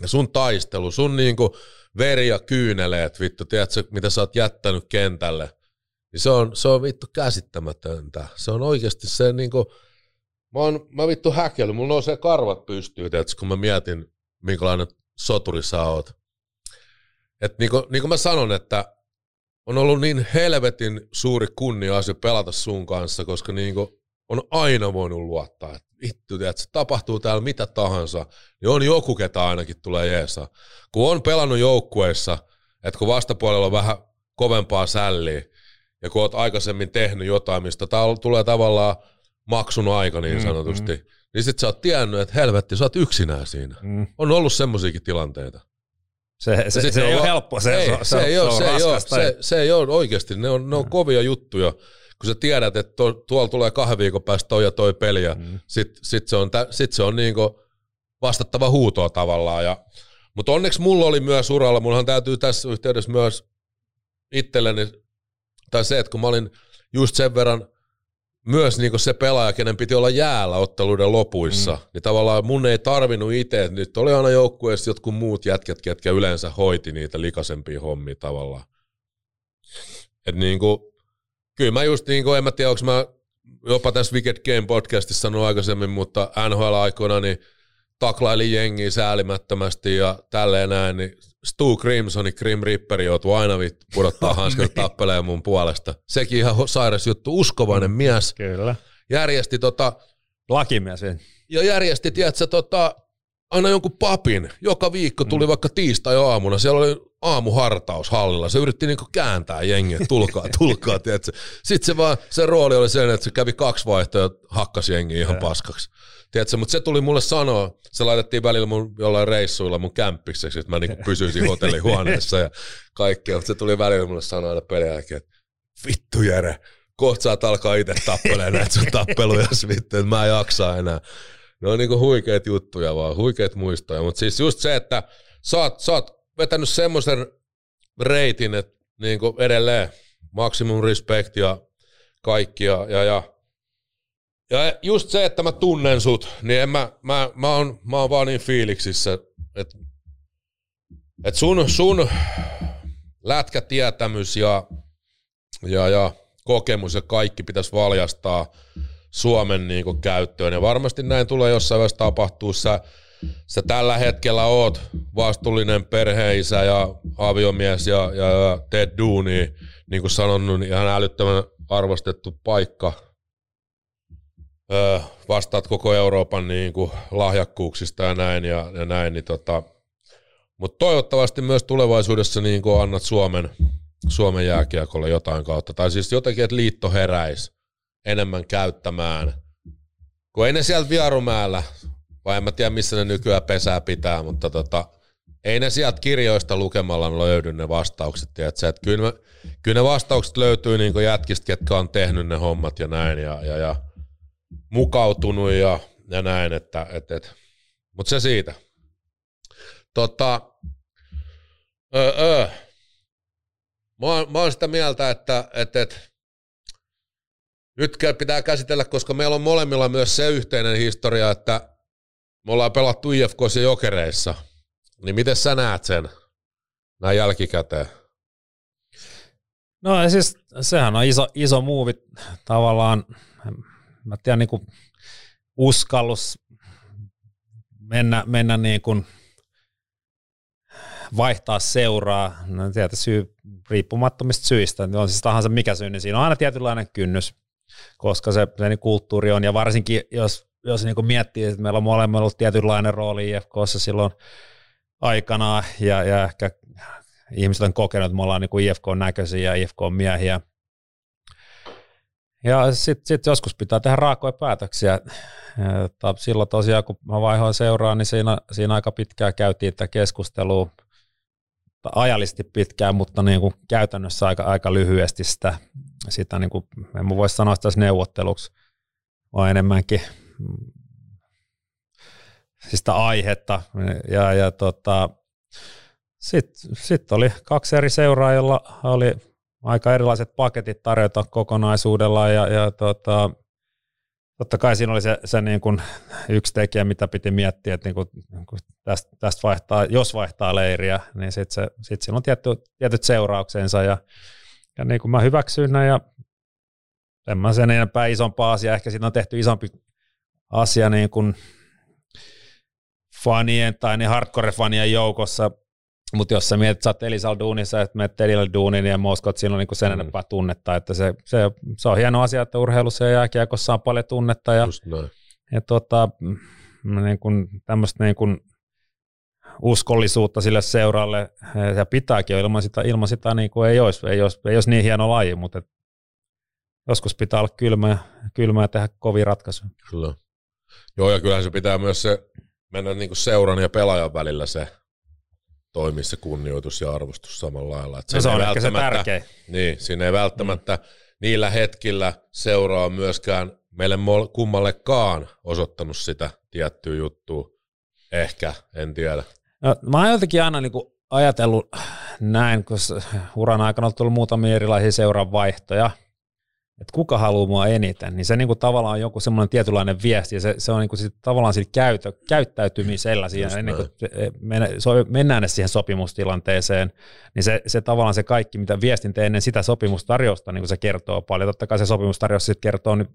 ja sun taistelu, sun niin kuin veri ja kyyneleet, vittu, tiedätkö, mitä sä oot jättänyt kentälle – niin se on, se on vittu käsittämätöntä. Se on oikeasti se niinku, mä, oon, mä vittu häkelly, mulla nousee karvat pystyy, tietysti, kun mä mietin, minkälainen soturi sä oot. Et niinku, niin kuin mä sanon, että on ollut niin helvetin suuri kunnia asia pelata sun kanssa, koska niinku on aina voinut luottaa, että vittu, että se tapahtuu täällä mitä tahansa, niin on joku, ketä ainakin tulee jeesa. Kun on pelannut joukkueissa, että kun vastapuolella on vähän kovempaa sälliä, ja kun oot aikaisemmin tehnyt jotain, mistä tää tulee tavallaan maksun aika niin mm, sanotusti, mm, mm. niin sit sä oot tiennyt, että helvetti, sä oot yksinään siinä. Mm. On ollut semmoisiakin tilanteita. Se, se, se ei ole helppo, se, ei, se, se, se, ei ole, se, se ei ole oikeasti, ne on, ne on mm. kovia juttuja, kun sä tiedät, että to, tuolla tulee kahden viikon päästä toi ja toi peli, ja mm. sit, sit se on, sit se on niinku vastattava huutoa tavallaan. Ja, mutta onneksi mulla oli myös uralla, mullahan täytyy tässä yhteydessä myös itselleni, tai se, että kun mä olin just sen verran myös niin se pelaaja, kenen piti olla jäällä otteluiden lopuissa, mm. niin tavallaan mun ei tarvinnut itse, että nyt oli aina joukkueessa jotkut muut jätkät, ketkä yleensä hoiti niitä likaisempia hommia tavallaan. Et niin kuin, kyllä mä just niin kuin, en mä tiedä, onko mä jopa tässä Wicked Game podcastissa sanonut aikaisemmin, mutta NHL-aikoina niin taklaili jengiä säälimättömästi ja tälleen näin, niin Stu Crimson, Grim Reaper joutuu aina pudottaa hanskat tappeleen mun puolesta. Sekin ihan sairas juttu, uskovainen mies. Kyllä. Järjesti tota... Lakimies. Ja järjesti, tiedätkö, tota, aina jonkun papin. Joka viikko tuli mm. vaikka tiistai-aamuna. Siellä oli aamuhartaus hallilla. Se yritti niinku kääntää jengiä, tulkaa, tulkaa, tiedätkö. Sitten se vaan, se rooli oli sen, että se kävi kaksi vaihtoa ja hakkasi jengiä ihan paskaksi. Tiedätkö, mutta se tuli mulle sanoa, se laitettiin välillä mun jollain reissuilla mun kämppikseksi, että mä niinku pysyisin hotellihuoneessa ja kaikkea, mutta se tuli välillä mulle sanoa aina pelin jälkeen, että vittu Jere, kohta saat alkaa itse tappelee näitä sun tappeluja, vittu, että mä en jaksa enää. Ne on niinku huikeat juttuja vaan, huikeat muistoja, mutta siis just se, että sä oot, sä oot vetänyt semmoisen reitin, että niinku edelleen maksimum respect ja kaikki ja, ja, ja ja just se, että mä tunnen sut, niin en mä, mä, mä, oon, mä oon vaan niin fiiliksissä, että et sun, sun lätkätietämys ja, ja, ja kokemus ja kaikki pitäisi valjastaa Suomen niin kuin, käyttöön. Ja varmasti näin tulee jossain vaiheessa tapahtuu. Sä, sä tällä hetkellä oot vastuullinen perheisä ja aviomies ja, ja, ja teet duuni, niin kuin sanonut, niin ihan älyttömän arvostettu paikka vastaat koko Euroopan niin kuin lahjakkuuksista ja näin, ja, ja näin niin tota, mutta toivottavasti myös tulevaisuudessa niin kuin annat Suomen, Suomen jääkiekolle jotain kautta, tai siis jotenkin, että liitto heräisi enemmän käyttämään, kun ei ne sieltä Vierumäellä, vai en mä tiedä missä ne nykyään pesää pitää, mutta tota, ei ne sieltä kirjoista lukemalla löydy ne vastaukset, tiedätkö? että kyllä, me, kyllä ne vastaukset löytyy niin jätkistä, ketkä on tehnyt ne hommat ja näin, ja, ja, ja mukautunut ja, ja näin, että, et, et. mutta se siitä. Tota, öö, öö. Mä, oon, mä oon sitä mieltä, että et, et, nyt pitää käsitellä, koska meillä on molemmilla myös se yhteinen historia, että me ollaan pelattu IFKssa jokereissa. Niin miten sä näet sen näin jälkikäteen? No siis sehän on iso, iso muuvi tavallaan mä tiedän niin kuin uskallus mennä, mennä niin kuin vaihtaa seuraa, no tiedä, syy, riippumattomista syistä, on siis tahansa mikä syy, niin siinä on aina tietynlainen kynnys, koska se, se niin kulttuuri on, ja varsinkin jos, jos niin kuin miettii, että meillä on molemmilla ollut tietynlainen rooli IFKssa silloin aikanaan, ja, ja ehkä ihmiset on kokenut, että me ollaan niin IFK-näköisiä ja IFK-miehiä, ja sitten sit joskus pitää tehdä raakoja päätöksiä. Ja silloin tosiaan, kun mä vaihoin seuraa, niin siinä, siinä aika pitkään käytiin tätä keskustelua, ajallisesti pitkään, mutta niin kuin käytännössä aika, aika lyhyesti sitä, sitä niin kuin, en voi sanoa sitä neuvotteluksi, vaan enemmänkin siis sitä aihetta. Ja, ja tota, sitten sit oli kaksi eri seuraa, jolla oli aika erilaiset paketit tarjota kokonaisuudella ja, ja tota, totta kai siinä oli se, se niin kuin yksi tekijä, mitä piti miettiä, että niin kuin, niin kuin tästä, tästä vaihtaa, jos vaihtaa leiriä, niin sitten sit siinä on tietty, tietyt seurauksensa ja, ja niin kuin mä hyväksyin ne ja en mä sen enempää isompaa asiaa, ehkä siitä on tehty isompi asia niin kuin fanien tai niin hardcore-fanien joukossa mutta jos sä mietit, että sä oot Elisal duunissa, että menet Telille duuniin ja että siinä on niinku sen mm. enempää tunnetta. Että se, se, se, on hieno asia, että urheilussa ja jääkiekossa on paljon tunnetta. Ja, ja tota, niin kun, tämmöistä niin kun uskollisuutta sille seuralle ja pitääkin ilman sitä, ilman sitä niin kuin ei, olisi, ei, olisi, ei olisi niin hieno laji, mutta et joskus pitää olla kylmä, kylmä ja tehdä kovia ratkaisuja. Kyllä. Joo, ja kyllähän se pitää myös se mennä niin kuin seuran ja pelaajan välillä se toimii se kunnioitus ja arvostus samalla lailla. Että no se on ehkä se tärkein. Niin, siinä ei välttämättä mm. niillä hetkillä seuraa myöskään meille kummallekaan osoittanut sitä tiettyä juttua. Ehkä, en tiedä. No, mä oon jotenkin aina niin kuin ajatellut näin, kun uran aikana on tullut muutamia erilaisia seuran vaihtoja, että kuka haluaa mua eniten, niin se niin kuin tavallaan on joku semmoinen tietynlainen viesti, ja se, se on niin kuin sit, tavallaan siitä käytö, käyttäytymisellä siihen, ennen kuin mennään edes siihen sopimustilanteeseen, niin se, se tavallaan se kaikki, mitä viestintä ennen sitä sopimustarjosta, niin kuin se kertoo paljon. Totta kai se sopimustarjous sitten kertoo nyt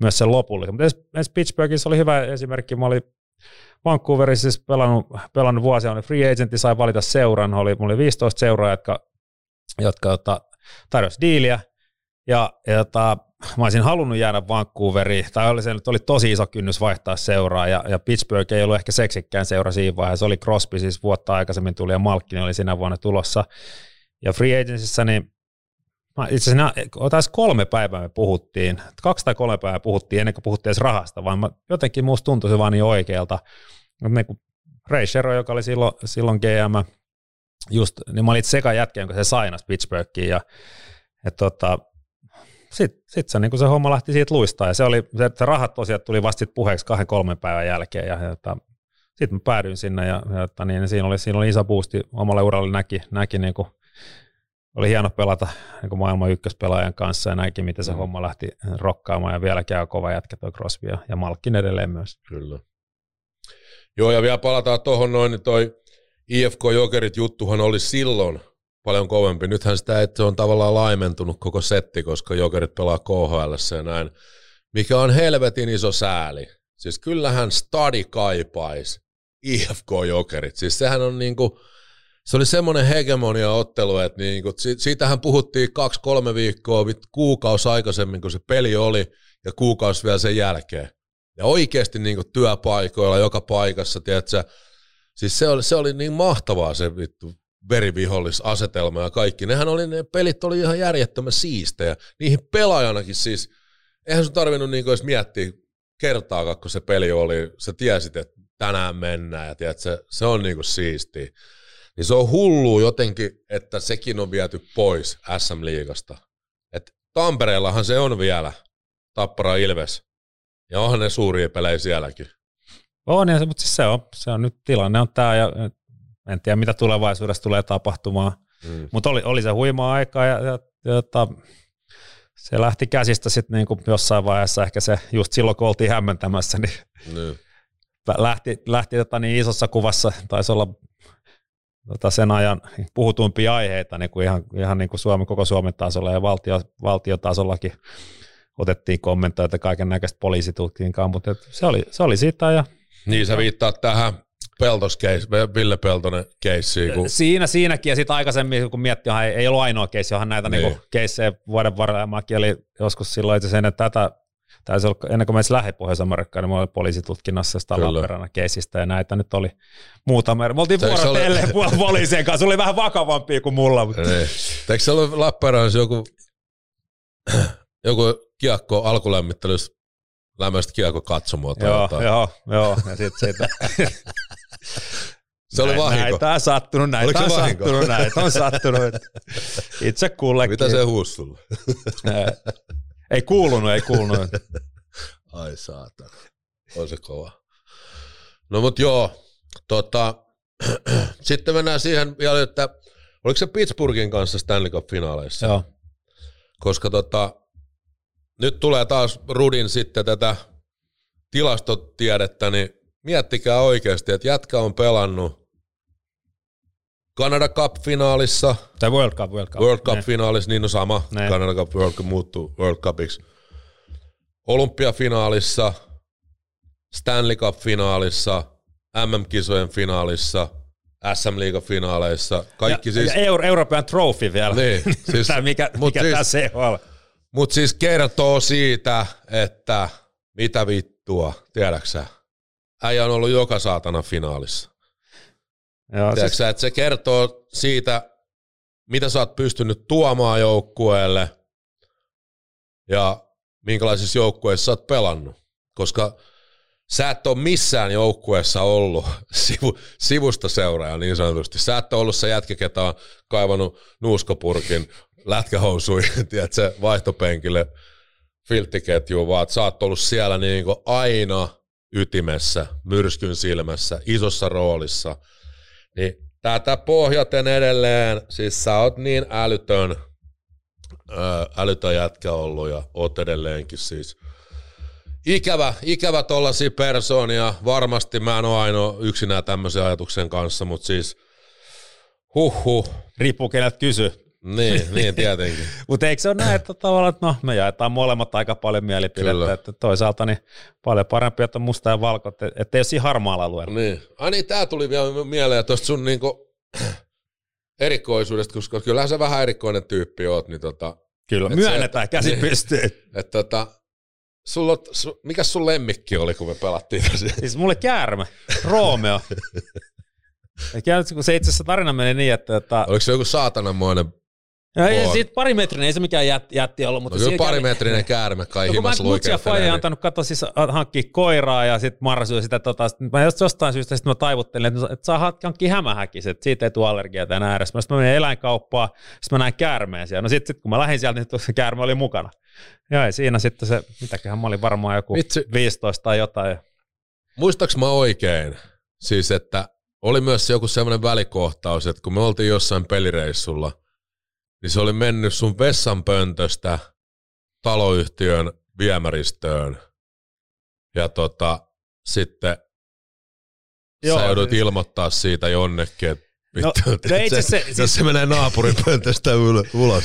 myös sen lopullisen. Mutta esimerkiksi Pittsburghissa oli hyvä esimerkki, mä olin Vancouverissa siis pelannut, pelannut vuosia, oli free agentti, sai valita seuran, oli, mulla oli 15 seuraa, jotka, jotka jotta, tarjosi diiliä, ja, ja jota, mä olisin halunnut jäädä Vancouveriin, tai oli se nyt oli tosi iso kynnys vaihtaa seuraa, ja, ja Pittsburgh ei ollut ehkä seksikkään seura siinä vaiheessa, oli Crosby siis vuotta aikaisemmin tuli, ja Malkin oli sinä vuonna tulossa, ja free agentsissa, niin itse asiassa taas kolme päivää me puhuttiin, kaksi tai kolme päivää puhuttiin ennen kuin puhuttiin edes rahasta, vaan mä, jotenkin musta tuntui se vaan niin oikealta. Niin kuin Ray Shero, joka oli silloin, silloin GM, just, niin mä olin sekä jätkä, kun se sainas Pittsburghiin, ja et tota, sitten sit se, niin se homma lähti siitä luistaa, ja se, oli, se, se rahat tosiaan tuli vasta puheeksi kahden kolmen päivän jälkeen, ja, ja sitten mä päädyin sinne, ja, ja niin, siinä, oli, siinä oli iso boosti omalle uralle, näki, näki niin kuin, oli hieno pelata niin maailman ykköspelaajan kanssa ja näinkin, miten se mm. homma lähti rokkaamaan ja vielä käy kova jätkä toi Crosby ja, ja Malkin edelleen myös. Kyllä. Joo ja vielä palataan tuohon noin, niin toi IFK Jokerit juttuhan oli silloin paljon kovempi. Nythän sitä että se on tavallaan laimentunut koko setti, koska Jokerit pelaa KHL ja näin, mikä on helvetin iso sääli. Siis kyllähän stadi kaipaisi IFK Jokerit. Siis sehän on niinku, se oli semmoinen hegemonia-ottelu, että niinku, siitähän puhuttiin kaksi-kolme viikkoa, kuukausi aikaisemmin, kun se peli oli, ja kuukausi vielä sen jälkeen. Ja oikeasti niinku työpaikoilla, joka paikassa, tiedätkö, siis se oli, se oli niin mahtavaa se vittu verivihollisasetelma ja kaikki. Nehän oli, ne pelit oli ihan järjettömän siistejä. Niihin pelaajanakin siis, eihän sun tarvinnut niinku edes miettiä kertaakaan, kun se peli oli, sä tiesit, että tänään mennään ja tiedät, se, se on niinku siistiä. Niin se on hullu jotenkin, että sekin on viety pois SM-liigasta. Et Tampereellahan se on vielä, Tappara Ilves. Ja onhan ne suuria pelejä sielläkin. On, ja, mutta siis se on, se on nyt tilanne on tämä, ja en tiedä mitä tulevaisuudessa tulee tapahtumaan. Mm. Mutta oli, oli se huimaa aikaa, ja, ja, ja ja se lähti käsistä sitten niinku jossain vaiheessa, ehkä se just silloin kun oltiin hämmentämässä, niin mm. lähti, lähti tota niin isossa kuvassa, taisi olla tota sen ajan puhutuimpia aiheita niin kuin ihan, ihan niin kuin Suomen, koko Suomen tasolla ja valtio, valtiotasollakin otettiin kommentoita kaiken näköistä poliisitutkinkaan, mutta se oli, se oli siitä. Ja, niin sä viittaat tähän Peltos case, Ville Peltonen case. Kun... Siinä, siinäkin, ja sitten aikaisemmin, kun miettii, ei, ei ollut ainoa case, johon näitä niin. Niin keissejä vuoden varrella, mäkin oli joskus silloin itse ennen tätä taisi olla, ennen kuin me lähdin Pohjois-Amerikkaan, niin mä olin poliisitutkinnassa sitä Lappeenrannan keisistä ja näitä nyt oli muutama. Me oltiin vuorotelleen ole... poliisien kanssa, se oli vähän vakavampia kuin mulla. Mutta... Niin. Eikö se ollut Lappeenrannassa joku, joku kiekko alkulämmittelys lämmöistä kiekko katsomoa? Joo, joo, joo, ja sit siitä. Se oli vahinko. Näitä on sattunut, näitä on sattunut, näitä on sattunut. Itse kullekin. Mitä se huusi sulle? Ei kuulunut, ei kuulunut. Ai saatana. On se kova. No mut joo, tota, sitten mennään siihen vielä, että oliko se Pittsburghin kanssa Stanley Cup-finaaleissa? Joo. Koska tota, nyt tulee taas Rudin sitten tätä tilastotiedettä, niin miettikää oikeasti, että jätkä on pelannut Canada Cup-finaalissa. Tai World Cup, World Cup. World Cup-finaalissa, niin on sama. Ne. Canada Cup, World Cup muuttuu World Cupiksi. Olympiafinaalissa, Stanley Cup-finaalissa, MM-kisojen finaalissa, SM Liiga-finaaleissa. Kaikki ja, siis... Ja Euro, European Trophy vielä. Niin, siis, Tämä mikä, mikä siis, tässä on. Mutta siis kertoo siitä, että mitä vittua, tiedäksä, äijä on ollut joka saatana finaalissa. Joo, Tiedätkö, siis... että se kertoo siitä, mitä sä oot pystynyt tuomaan joukkueelle ja minkälaisissa joukkueissa sä oot pelannut. Koska sä et ole missään joukkueessa ollut sivu, sivusta seuraaja niin sanotusti. Sä et ole ollut se jätkä, ketä on kaivannut nuuskopurkin lätkähousui, tiedätkö, vaihtopenkille filttiketjuun, vaan sä oot ollut siellä niin aina ytimessä, myrskyn silmässä, isossa roolissa – niin tätä pohjaten edelleen, siis sä oot niin älytön, älytön jätkä ollut ja oot edelleenkin siis. Ikävä, ikävä tollasia persoonia, varmasti mä en ole ainoa yksinään tämmöisen ajatuksen kanssa, mutta siis huhhuh, Riippuu keneltä kysy. Niin, niin tietenkin. Mutta eikö se ole näin, että tavallaan, että no, me jaetaan molemmat aika paljon mielipidettä, Kyllä. että toisaalta niin paljon parempi, että on musta ja valko, että ettei ole siinä harmaalla alueella. Niin. Ai niin, tää tuli vielä mieleen tuosta sun niinku erikoisuudesta, koska kyllähän sä vähän erikoinen tyyppi oot, niin tota, Kyllä, Et myönnetään, se- käsi niin. pystyy. että tota, sulla, on- su, mikä sun lemmikki oli, kun me pelattiin tässä? Siis mulle käärme, Romeo. Ja kun se itse asiassa tarina meni niin, että, että Oliko se joku saatananmoinen, ja ei, siitä parimetrinen, ei se mikään jätti, jätti ollut, mutta no kyllä siinä kävi- parimetrinen käärme kai No, kun mä himas ja Faija luikehtelee. antanut katsoa siis äh, hankkia koiraa ja sitten marrasuu sitä tota, sit mä just jostain syystä sit mä taivuttelin, että, että saa hankkia hämähäkis, että siitä ei tule allergiaa tämän ääressä. Sitten mä menin eläinkauppaan, sitten mä näin käärmeen siellä. No sitten sit, kun mä lähdin sieltä, niin se käärme oli mukana. Ja ei siinä sitten se, mitäköhän mä olin varmaan joku Vitsi. 15 tai jotain. Muistaaks mä oikein? Siis, että oli myös joku semmoinen välikohtaus, että kun me oltiin jossain pelireissulla, niin se oli mennyt sun vessanpöntöstä taloyhtiön viemäristöön. Ja tota, sitten Joo, sä joudut siis- ilmoittaa siitä jonnekin, että No, vittu, no se, se- jos se menee naapurin pöntöstä ulos.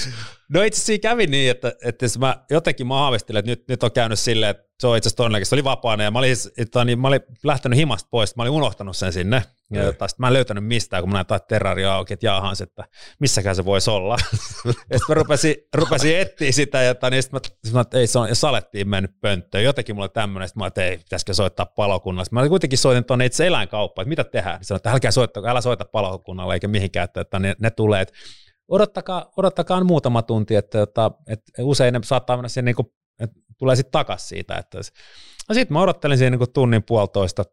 No itse asiassa kävi niin, että, että jos mä jotenkin mä aavistelin, että nyt, nyt on käynyt silleen, että se on itse asiassa todennäköisesti, se oli vapaana ja mä olin, siis- että, niin, mä olin lähtenyt himasta pois, mä olin unohtanut sen sinne. Ja Niin. tota, sit mä en löytänyt mistään, kun mä näin terraria auki, että jaahans, että missäkään se voisi olla. ja sitten mä rupesin, rupesin etsiä sitä, ja niin sit mä, sit mä, että ei se on, ja salettiin mennyt pönttöön. Jotenkin mulla oli tämmöinen, sitten mä että ei, pitäisikö soittaa palokunnalle. Sitten Mä kuitenkin soitin tuonne itse eläinkauppaan, että mitä tehdään. Sanoin, että älkää soittako, älä soita palokunnalle eikä mihinkään, että, että ne, ne tulee, että odottakaa, odottakaa muutama tunti, että, että, että usein ne saattaa mennä siihen, niin kuin, että tulee sitten takaisin siitä. Että, no sitten mä odottelin siinä niin kuin tunnin puolitoista,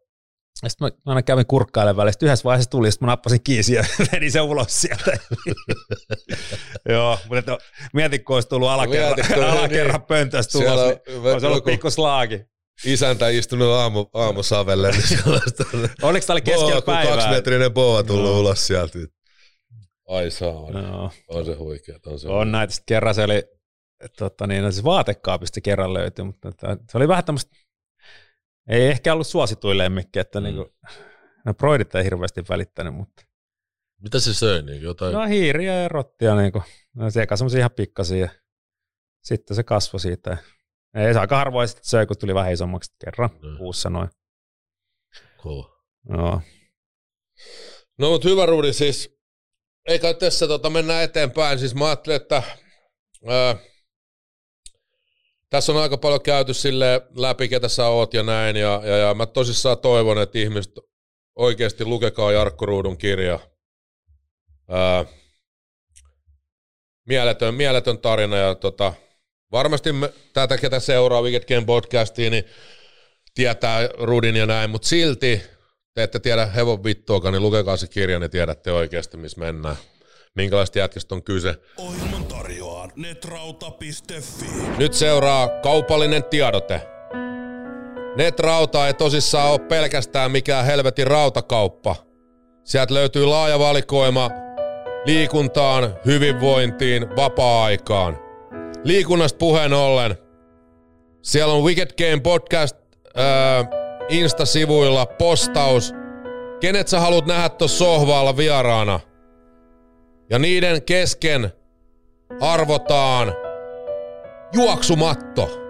ja sitten mä, aina kävin kurkkailemaan väliin. Sitten yhdessä vaiheessa tuli, sitten mä nappasin kiinni ja vedin sen ulos sieltä. Joo, mutta että, mietin, kun olisi tullut alakerran, kun- alakerran niin. pöntöstä Siellä ulos, on niin olisi ollut pikku slaagi. Isäntä istunut aamu, aamusavelle, niin Onneksi tämä oli keskellä boa, päivää. kaksimetrinen boa tullut Joo. ulos sieltä. Ai saa, Joo. on se huikea. On se On näitä. Sitten kerran se oli, tota niin, no siis vaatekaapista kerran löytyi, mutta että, se oli vähän tämmöistä, ei ehkä ollut suosituin lemmikki, että Mm. mm. niinku, no broidit ei hirveästi välittänyt, mutta Mitä se söi? Niin jotain? no hiiriä ja rottia, niinku, no sekä semmoisia ihan pikkasia, ja sitten se kasvoi siitä. Ei se aika harvoin sitten söi, kun tuli vähän isommaksi kerran Mm. kuussa noin. Kova. Joo. No mutta hyvä Rudi, siis eikä tässä tota, mennä eteenpäin. Siis mä ajattelin, että ää, tässä on aika paljon käyty sille läpi, ketä sä oot ja näin. Ja, ja, ja mä tosissaan toivon, että ihmiset oikeasti lukekaa Jarkko Ruudun kirja. Ää, mieletön, mieletön tarina ja tota, varmasti me, tätä, ketä seuraa Wicked Game podcastiin, niin tietää Rudin ja näin, mutta silti te ette tiedä hevon vittuakaan, niin lukekaa se kirja, niin tiedätte oikeasti, missä mennään. Minkälaista jätkästä on kyse. Ohjelman tarjoaa netrauta.fi. Nyt seuraa kaupallinen tiedote. Netrauta ei tosissaan ole pelkästään mikään helvetin rautakauppa. Sieltä löytyy laaja valikoima liikuntaan, hyvinvointiin, vapaa-aikaan. Liikunnasta puheen ollen. Siellä on Wicked Game podcast äh, Insta-sivuilla postaus. Kenet sä haluat nähdä tuossa sohvaalla vieraana? Ja niiden kesken arvotaan juoksumatto.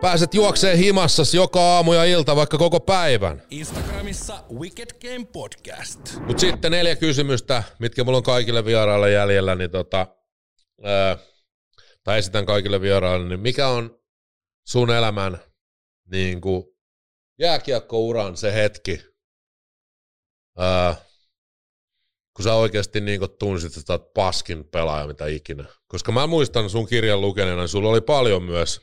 Pääset juokseen himassas joka aamu ja ilta vaikka koko päivän. Instagramissa Wicked Game Podcast. Mut sitten neljä kysymystä, mitkä mulla on kaikille vieraille jäljellä, niin tota, ää, tai esitän kaikille vieraille, niin mikä on sun elämän niin kuin jääkiekkouran se hetki, ää, kun sä oikeasti niin kuin tunsit, että sä oot paskin pelaaja mitä ikinä. Koska mä muistan sun kirjan lukeneena, niin sulla oli paljon myös.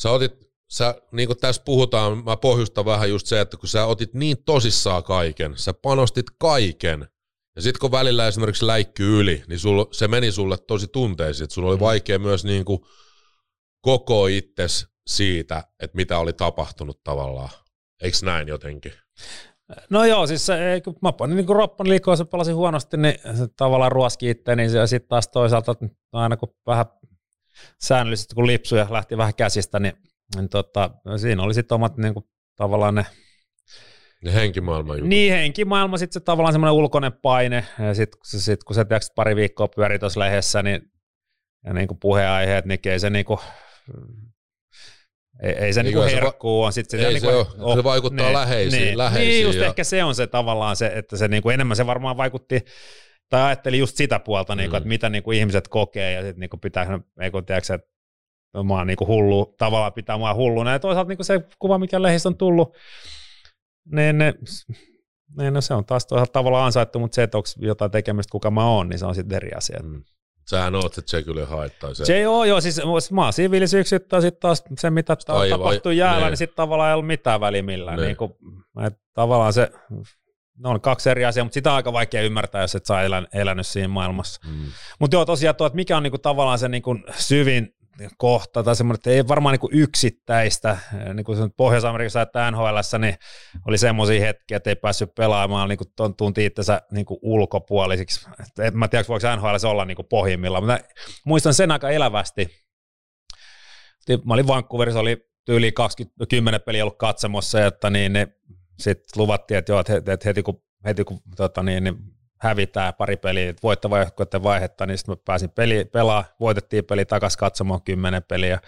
Sä otit, sä, niin kuin tässä puhutaan, mä pohjustan vähän just se, että kun sä otit niin tosissaan kaiken, sä panostit kaiken, ja sitten kun välillä esimerkiksi läikky yli, niin sul, se meni sulle tosi tunteisiin, että sulla oli vaikea myös niin kuin koko itses siitä, että mitä oli tapahtunut tavallaan. Eikö näin jotenkin? No joo, siis se, kun mä panin niin roppan liikoa, se pelasi huonosti, niin se tavallaan ruoski itse, niin se, sitten taas toisaalta aina kun vähän säännöllisesti kun lipsuja lähti vähän käsistä, niin, niin tota, siinä oli sitten omat niin kuin, tavallaan ne Ne henkimaailman jutut. Niin, henkimaailma, sitten se tavallaan semmoinen ulkoinen paine, ja sitten sit, kun se tiiäks, pari viikkoa pyöri tuossa lehdessä, niin, ja niin kuin puheenaiheet, niin ei se niin kuin, ei, ei se Niin niin kuin se va- herkkuu on. Sit ei niin se oo. Se vaikuttaa läheisiin- Niin, läheisiin niin just ja- ehkä se on se tavallaan se, että se niin kuin enemmän se varmaan vaikutti, tai ajatteli just sitä puolta, niin kuin, Mm. että mitä niin kuin ihmiset kokee, ja sitten niin kuin pitää, ei kun tiedätkö, että mä oon niin kuin hullu, tavallaan pitää mua hulluna, ja toisaalta niin kuin se kuva, mikä lehdistä on tullut, niin ne, niin no se on taas toisaalta tavallaan ansaittu, mutta se, että onko jotain tekemistä, kuka mä oon, niin se on sitten eri asia. Mm. Sähän oot se Jekyll haittaa. Se, Se joo, joo, siis maasiivilis yksittää sitten taas se, mitä Aivan, tapahtui jäällä, niin. niin sitten tavallaan ei ollut mitään väliä millään. Niin. Kuin, että tavallaan se, ne on kaksi eri asiaa, mutta sitä on aika vaikea ymmärtää, jos et saa elän, elänyt siinä maailmassa. mm. Mutta joo, tosiaan tuo, että mikä on niinku tavallaan se niinku syvin kohta tai semmoinen, että ei varmaan niinku yksittäistä, niin kuin Pohjois-Amerikassa että NHLssä, niin oli semmoisia hetkiä, että ei päässyt pelaamaan, niin kuin tunti itsensä niin kuin ulkopuolisiksi. Et mä tiedä, voiko NHL olla niin kuin pohjimmillaan, mutta muistan sen aika elävästi. Mä olin Vancouverissa, oli yli 20, 10 peliä ollut katsomossa, että niin, ne sitten luvattiin, että, joo, että heti kun, heti kun tota niin, niin hävitään pari peliä, että voittava joukkueiden vaihetta, niin sitten mä pääsin peli, pelaa, voitettiin peli takaisin katsomaan kymmenen peliä.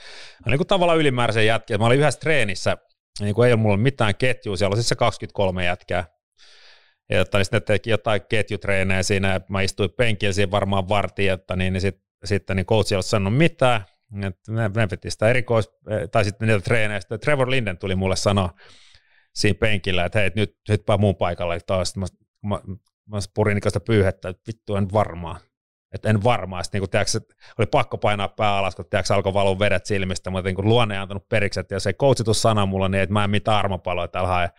Mä niin kuin tavallaan ylimääräisen jätkiä. Mä olin yhdessä treenissä, niin kuin ei ole mulla mitään ketjua, siellä oli siis se 23 jätkää. Ja että niin sitten ne teki jotain ketjutreenejä siinä, ja mä istuin penkillä siinä varmaan vartin, että niin, niin sit, sitten niin coach ei ollut sanonut mitään, että ne, ne piti sitä erikois, tai sitten niitä treenejä, sitten Trevor Linden tuli mulle sanoa siinä penkillä, että hei, nyt hyppää mun paikalle taas, mä, mä, mä purin pyyhettä, että vittu en varmaa. Että en varmaa. Sitten niin tiiäks, oli pakko painaa pää alas, kun tiiäks, alkoi valua vedet silmistä, mutta niin luonne ei antanut periksi, että jos ei coachitu sana mulla, niin että mä en mitään armopaloja täällä hae.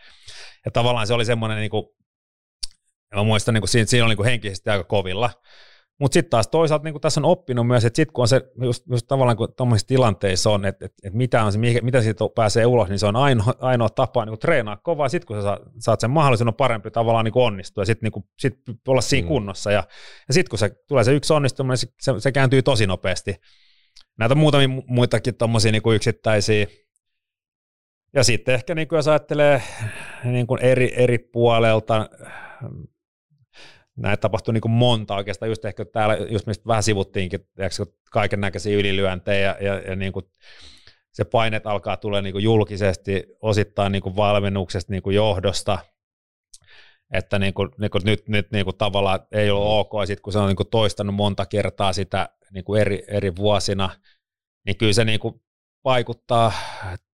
Ja tavallaan se oli semmoinen, niin kuin, mä muistan, niin kuin, siinä, siinä oli niin kuin henkisesti aika kovilla. Mutta sitten taas toisaalta niin tässä on oppinut myös, että sitten kun on se, just, just tavallaan kun tuommoisissa tilanteissa on, että, että, että mitä, on se, mikä, mitä siitä pääsee ulos, niin se on ainoa, ainoa tapa niin treenaa kovaa, sitten kun sä saat, saat sen mahdollisuuden parempi tavallaan niin onnistua ja sitten niin sit olla siinä Mm. kunnossa. Ja, ja sitten kun se, tulee se yksi onnistuminen, se, se, se kääntyy tosi nopeasti. Näitä on muutamia mu- muitakin tuommoisia niin yksittäisiä. Ja sitten ehkä niin kuin jos ajattelee niin kuin eri, eri puolelta, näitä tapahtui niin kuin monta oikeastaan, just ehkä täällä, just mistä vähän sivuttiinkin, kaiken näköisiä ylilyöntejä ja, ja, ja niin kuin se painet alkaa tulla niin kuin julkisesti, osittain niin kuin valmennuksesta, niin kuin johdosta, että niin kuin, niin kuin nyt, nyt niin kuin tavallaan ei ole ok, sitten kun se on niin kuin toistanut monta kertaa sitä niin kuin eri, eri vuosina, niin kyllä se niin kuin vaikuttaa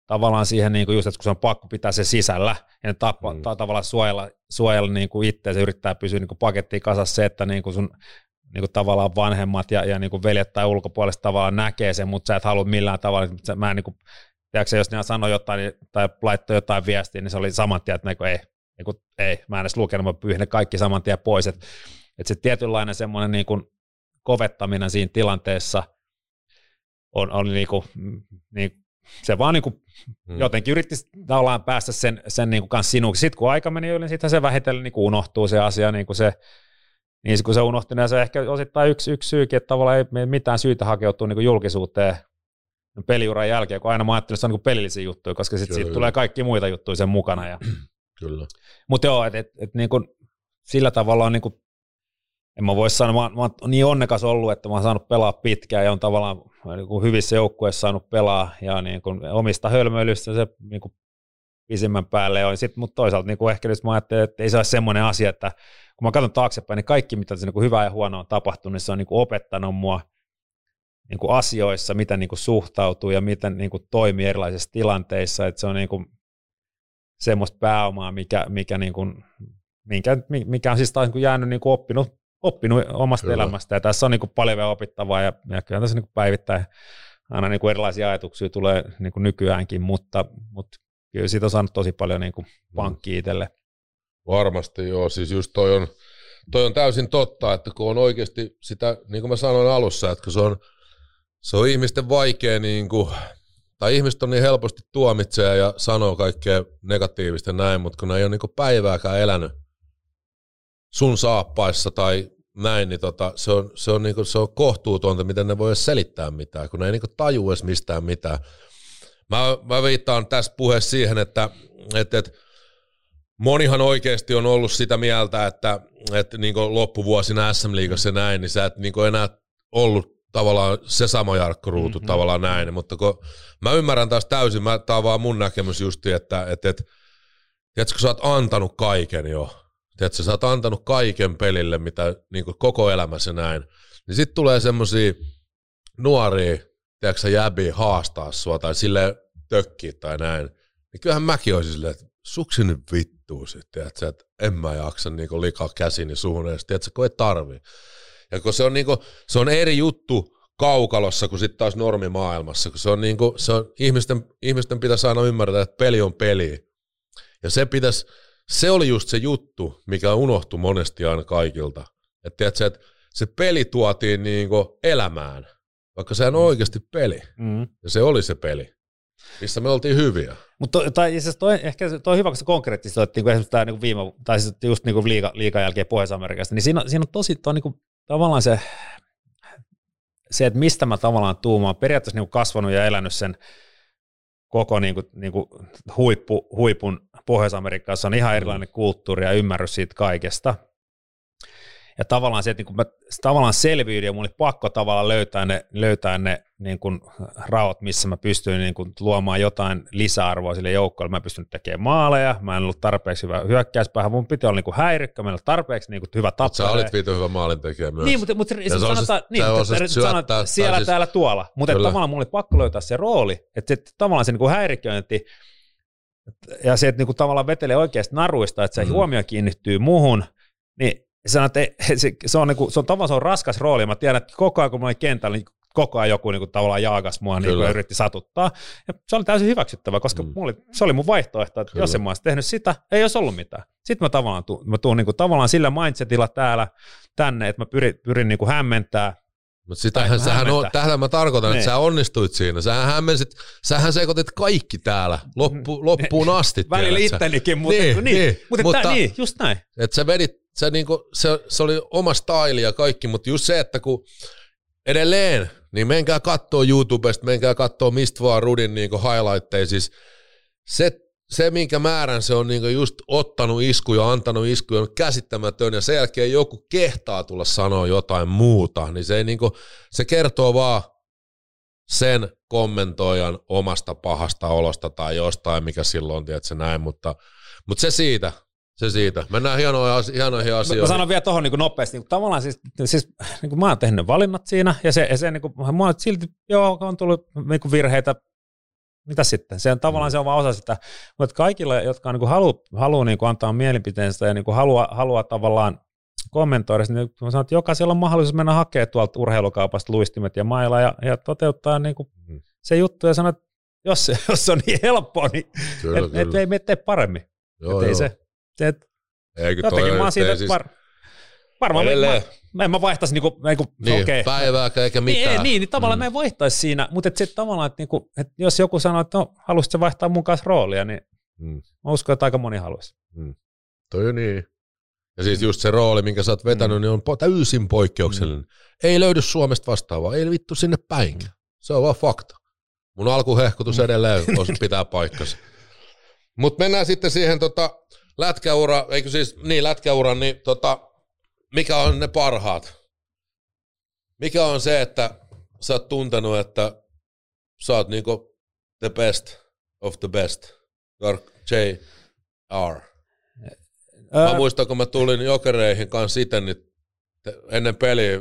tavallaan siihen, niin kuin just, että kun se on pakko pitää se sisällä, ja ne tapa, Mm. ta- tavallaan suojella, suojella niin kuin itse, se yrittää pysyä niin kuin pakettiin kasassa se, että niin kuin sun niin kuin tavallaan vanhemmat ja, ja niin kuin veljet tai ulkopuolista tavallaan näkee sen, mutta sä et halua millään tavalla, että mä en niin kuin, tiedätkö, jos ne sanoi jotain niin, tai laittoi jotain viestiä, niin se oli saman tien, että niin kuin, ei, niin kuin, ei, mä en edes lukenut, mä pyyhin ne kaikki saman tien pois, että, että se tietynlainen semmoinen niin kuin kovettaminen siinä tilanteessa on, on niin kuin, niin, se vaan niin kuin Mm. jotenkin yritti tavallaan päästä sen, sen niin kuin kanssa sinuksi. Sitten kun aika meni yli, niin sitten se vähitellen niin kuin unohtuu se asia, niin kuin se, niin kun se unohtui, niin se on ehkä osittain yksi, yksi syykin, että tavallaan ei mitään syytä hakeutua niin kuin julkisuuteen peliuran jälkeen, kun aina mä ajattelin, että se on niin kuin pelillisiä juttuja, koska sitten siitä tulee kaikki muita juttuja sen mukana. Ja, Kyllä. mutta joo, että et, et niin kuin, sillä tavalla on niin kuin, en mä voi sanoa, mä, mä oon niin onnekas ollut, että mä oon saanut pelaa pitkään ja on tavallaan niin kuin hyvissä joukkueissa saanut pelaa ja niin kuin omista hölmöilystä se niin kuin pisimmän päälle on. Sit, mutta toisaalta niin kuin ehkä nyt mä ajattelin, että ei se ole semmoinen asia, että kun mä katson taaksepäin, niin kaikki mitä se niin kuin hyvää ja huonoa on tapahtunut, niin se on niin kuin opettanut mua niin kuin asioissa, miten niin kuin suhtautuu ja miten niin kuin toimii erilaisissa tilanteissa, että se on niin kuin semmoista pääomaa, mikä, mikä, niin kuin, minkä, mikä on siis taas niin kuin jäänyt niin kuin oppinut, oppinut omasta Kyllä. elämästä, ja tässä on niin kuin paljon vielä opittavaa, ja, ja kyllä tässä niin kuin päivittäin aina niin kuin erilaisia ajatuksia tulee niin kuin nykyäänkin, mutta, mutta kyllä siitä on saanut tosi paljon niin kuin pankki itselle. Varmasti joo, siis just toi on, toi on täysin totta, että kun on oikeasti sitä, niin kuin mä sanoin alussa, että kun se on, se on ihmisten vaikea niin kuin, tai ihmiset on niin helposti tuomitsee ja sanoo kaikkea negatiivista näin, mutta kun ne ei ole niinku päivääkään elänyt sun saappaissa tai näin, niin tota, se, on, se, on niinku, se on kohtuutonta, miten ne voi edes selittää mitään, kun ne ei niinku taju edes mistään mitään. Mä, mä viittaan tässä puheessa siihen, että, että, että monihan oikeasti on ollut sitä mieltä, että, että niin loppuvuosina SM-liigassa ja näin, niin sä et niin enää ollut tavallaan se sama Jarkko Ruutu mm-hmm. tavallaan näin, mutta kun mä ymmärrän taas täysin, mä, tää on vaan mun näkemys justi, että, että, että tiedätkö, sä oot antanut kaiken jo, tiedätkö, sä oot antanut kaiken pelille, mitä niin koko elämässä näin, niin sitten tulee semmosia nuoria, tiedätkö, jäbi haastaa sua tai sille tökkiä tai näin, niin kyllähän mäkin olisin silleen, että suksi nyt vittuu sitten, että, en mä jaksa niin liikaa käsini suhun edes, tiedätkö, kun ei tarvii. Ja kun se on, niin kuin, se on eri juttu kaukalossa kuin sitten taas normimaailmassa, kun se on, niin kuin, se on ihmisten, ihmisten pitäisi aina ymmärtää, että peli on peli. Ja se pitäisi, se oli just se juttu, mikä unohtui monesti aina kaikilta. Että tiedätkö, että se peli tuotiin niin kuin elämään, vaikka sehän on oikeasti peli. Mm. Ja se oli se peli, missä me oltiin hyviä. Mutta tai siis toi, ehkä toi on hyvä, kun se konkreettisesti olet niin esimerkiksi tämä niin viime, tai siis just niin liiga, liiga jälkeen Pohjois-Amerikasta, niin siinä, siinä on tosi, toi niin kuin, tavallaan se, se, että mistä mä tavallaan oon periaatteessa niin kuin kasvanut ja elänyt sen koko niin kuin, niin kuin huippu, huipun Pohjois-Amerikassa on ihan erilainen kulttuuri ja ymmärrys siitä kaikesta – ja tavallaan se, että niin mä tavallaan selviydin ja mulla oli pakko tavallaan löytää ne, löytää ne niin kuin raot, missä mä pystyin niin kuin luomaan jotain lisäarvoa sille joukkoille. Mä pystyn tekemään maaleja, mä en ollut tarpeeksi hyvä hyökkäyspäähän, mun piti olla niin kuin häirikkö, mä en ollut tarpeeksi niin kuin hyvä tappale. Sä olit viito hyvä maalintekijä myös. Niin, mutta, mutta siis sanotaan, niin, mutta syöttää, siellä, siis, täällä, tuolla. Mutta tavallaan mulla oli pakko löytää se rooli, että se, tavallaan se niin kuin häiriköinti, ja se, että niin kuin tavallaan vetelee oikeasta naruista, että se mm. huomio kiinnittyy muuhun, niin Sanoin, että se, se, on, niin kuin, se on tavallaan se on raskas rooli. Mä tiedän, että koko ajan kun mä olin kentällä, niin koko ajan joku niin kuin, tavallaan jaagas mua niin kuin, yritti satuttaa. Ja se oli täysin hyväksyttävä, koska mm. oli, se oli mun vaihtoehto, että Kyllä. jos en mä olisi tehnyt sitä, ei olisi ollut mitään. Sitten mä tavallaan tuun, mä tuun niin kuin, tavallaan sillä mindsetilla täällä tänne, että mä pyrin, pyrin niin kuin hämmentää mutta sitähän sähän on, tähän mä tarkoitan, ne. että niin. sä onnistuit siinä. Sähän hämmensit, sähän sekoitit kaikki täällä loppu, mm. loppuun asti. Välillä ittenikin, mutta niin, niin, niin, mutta, mutta tää, niin, just näin. Että sä vedit se, niinku, se, se oli oma style ja kaikki, mutta just se, että kun edelleen, niin menkää kattoo YouTubesta, menkää kattoo mistä vaan Rudin niinku highlightteja, siis se, se, minkä määrän se on niinku just ottanut iskuja, antanut iskuja, on käsittämätön, ja sen jälkeen joku kehtaa tulla sanoa jotain muuta, niin se, ei niinku, se kertoo vaan sen kommentoijan omasta pahasta olosta tai jostain, mikä silloin, tiedätkö näin, mutta, mutta se siitä, se siitä. Mennään hienoja, hienoihin asioihin. Mä sanon vielä tuohon niin nopeasti. Niin tavallaan siis, siis niin kuin mä oon tehnyt valinnat siinä, ja se, ja se niin kuin, mä oon silti, joo, on tullut niin kuin virheitä, mitä sitten? Se on tavallaan mm. se on vaan osa sitä, mutta kaikille, jotka niin haluaa halu, niin antaa mielipiteensä ja niin haluaa, haluaa tavallaan kommentoida, niin mä sanon, että jokaisella on mahdollisuus mennä hakemaan tuolta urheilukaupasta luistimet ja mailla ja, ja toteuttaa niin kuin mm. se juttu ja sanoa, että jos, jos se on niin helppoa, niin kyllä, et, kyllä. Et, ei me tee paremmin. Joo, et joo. Ei se, se, et, Eikö jotenkin mä oon siitä, siis... var, varmaan mä, mä, mä vaihtaisi niinku, niinku niin, okay. päivääkään eikä mitään. Niin, niin, niin tavallaan mm. mä en vaihtaisi siinä, mutta et se tavallaan, että niinku, et jos joku sanoo, että no, haluaisitko vaihtaa mun kanssa roolia, niin mm. mä uskon, että aika moni haluaisi. Mm. Toi on niin. Ja siis just se rooli, minkä sä oot vetänyt, mm. niin on täysin poikkeuksellinen. Mm. Ei löydy Suomesta vastaavaa, ei vittu sinne päinkään. Mm. Se on vaan fakta. Mun alkuhehkutus mm. edelleen pitää paikkansa. Mutta mennään sitten siihen tota, lätkäura, eikö siis, niin lätkäura, niin tota, mikä on ne parhaat? Mikä on se, että sä oot tuntenut, että sä oot niinku the best of the best, J.R. Mä muistan, kun mä tulin jokereihin kanssa itse, niin ennen peliä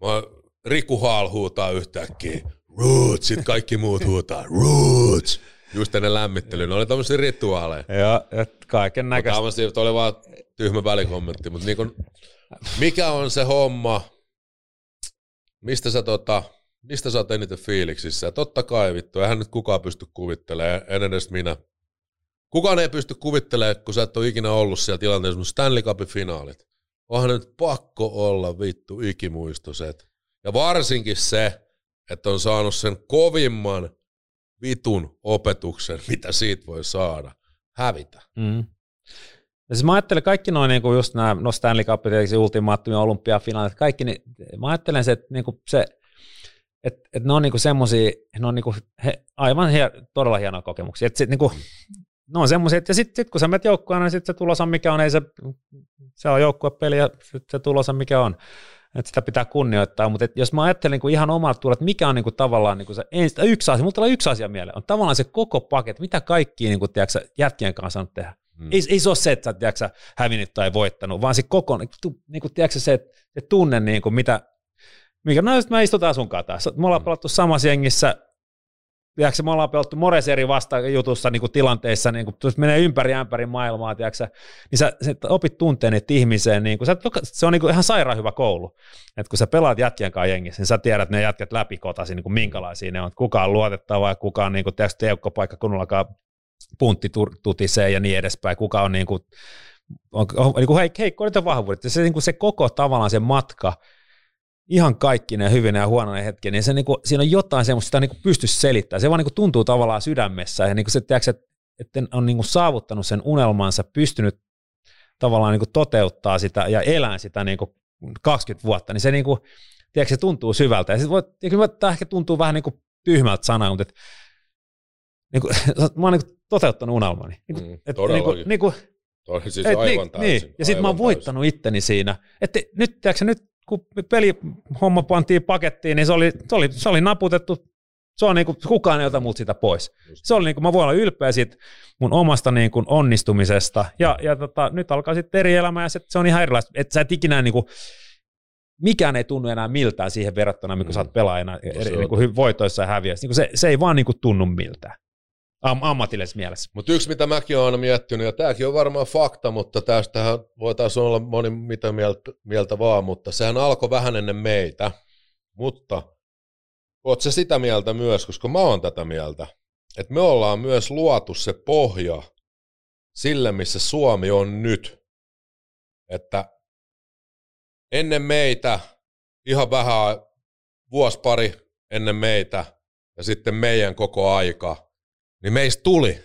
mä Riku Haal huutaa yhtäkkiä, Roots, sit kaikki muut huutaa, Roots. Just ennen lämmittelyä. Ne oli tämmöisiä rituaaleja. Joo, kaiken näköistä. Tämmöisiä, oli vaan tyhmä välikommentti, mutta niin kun, mikä on se homma, mistä sä, tota, mistä sä oot eniten fiiliksissä? Totta kai vittu, eihän nyt kukaan pysty kuvittelemaan, en edes minä. Kukaan ei pysty kuvittelemaan, kun sä et ole ikinä ollut siellä tilanteessa, mutta Stanley Cupin finaalit. Onhan nyt pakko olla vittu ikimuistoset. Ja varsinkin se, että on saanut sen kovimman vitun opetuksen, mitä siitä voi saada. Hävitä. Mm. Ja siis mä ajattelen kaikki noin niin just nämä, no Stanley Cup, tietysti ultimaattumia olympiafinaalit, kaikki, niin mä ajattelen se, että niin kuin se, että, että ne on niinku semmoisia, ne on niinku he, aivan he, todella hienoja kokemuksia. Että sit niinku, ne on semmoisia, että sitten sit kun sä menet joukkueen, niin sitten se tulosa mikä on, ei se, se on joukkuepeli ja sit se tulosa mikä on. Että sitä pitää kunnioittaa, mutta jos mä ajattelen niin kuin ihan omalta tuolla, että mikä on niin kuin tavallaan niin kuin se ensin, yksi asia, mutta yksi asia mieleen, on tavallaan se koko paketti, mitä kaikki niin kuin, tiedätkö, jätkien kanssa on tehdä. Hmm. Ei, ei se ole se, että sä tiedätkö, hävinnyt tai voittanut, vaan se koko, niin kuin, tiedätkö, se, se tunne, niin kuin, mitä, mikä, no mä istutaan sun kanssa. Me ollaan pelattu samassa jengissä, tiedätkö, me ollaan pelattu mores eri vastajutussa niin tilanteissa, niin kuin, menee ympäri ämpäri maailmaa, tiedätkö, niin sä, sä opit tunteen niitä ihmiseen, niin kuin, sä, se on niin ihan sairaan hyvä koulu. että kun sä pelaat jätkien kanssa jengissä, niin sä tiedät ne jätkät läpikotasi, niin kuin minkälaisia ne on, kuka on luotettava ja kuka on niin kuin, tiedätkö, teukkopaikka kunnollakaan puntti tutisee ja niin edespäin, kuka on niin kuin, on, on, niin kuin heikko on vahvuudet. Se, niin kuin se koko tavallaan se matka, ihan kaikki ne hyvinä ja huonoja hetkiä, niin se niinku, siinä on jotain semmoista, sitä niinku pysty selittämään. Se vaan niinku tuntuu tavallaan sydämessä ja niinku se, tiedätkö, että, että on niinku saavuttanut sen unelmansa, pystynyt tavallaan niinku toteuttaa sitä ja elää sitä niinku 20 vuotta, niin se, niinku, tiedätkö, se tuntuu syvältä. Ja, voi, ja kyllä tämä ehkä tuntuu vähän niinku tyhmältä sanaa, mutta et, niinku, mä oon niinku toteuttanut unelmani. Niinku, mm, et, niinku, niinku, siis et, aivan niin, täysin. Niin. Ja sitten mä oon voittanut itteni siinä. Että nyt, tiedätkö, nyt kun pelihomma pantiin pakettiin, niin se oli, se oli, se oli naputettu. Se on niin kuin, kukaan ei ota multa sitä pois. Se oli niin kuin, mä voin olla ylpeä siitä mun omasta niin kuin, onnistumisesta. Ja, ja tota, nyt alkaa sitten eri elämä ja se, se on ihan erilaista. Että sä et ikinä niin kuin, mikään ei tunnu enää miltään siihen verrattuna, mikä mm. sä oot pelaajana eri, niin kuin, voitoissa ja häviöissä. Niin se, se ei vaan niin kuin, tunnu miltään am- ammatillisessa mielessä. Mutta yksi, mitä mäkin olen aina miettinyt, ja tämäkin on varmaan fakta, mutta tästähän voitaisiin olla moni mitä mieltä, mieltä vaan, mutta sehän alkoi vähän ennen meitä. Mutta oot se sitä mieltä myös, koska mä oon tätä mieltä, että me ollaan myös luotu se pohja sille, missä Suomi on nyt. Että ennen meitä, ihan vähän vuosi pari ennen meitä, ja sitten meidän koko aika, niin meistä tuli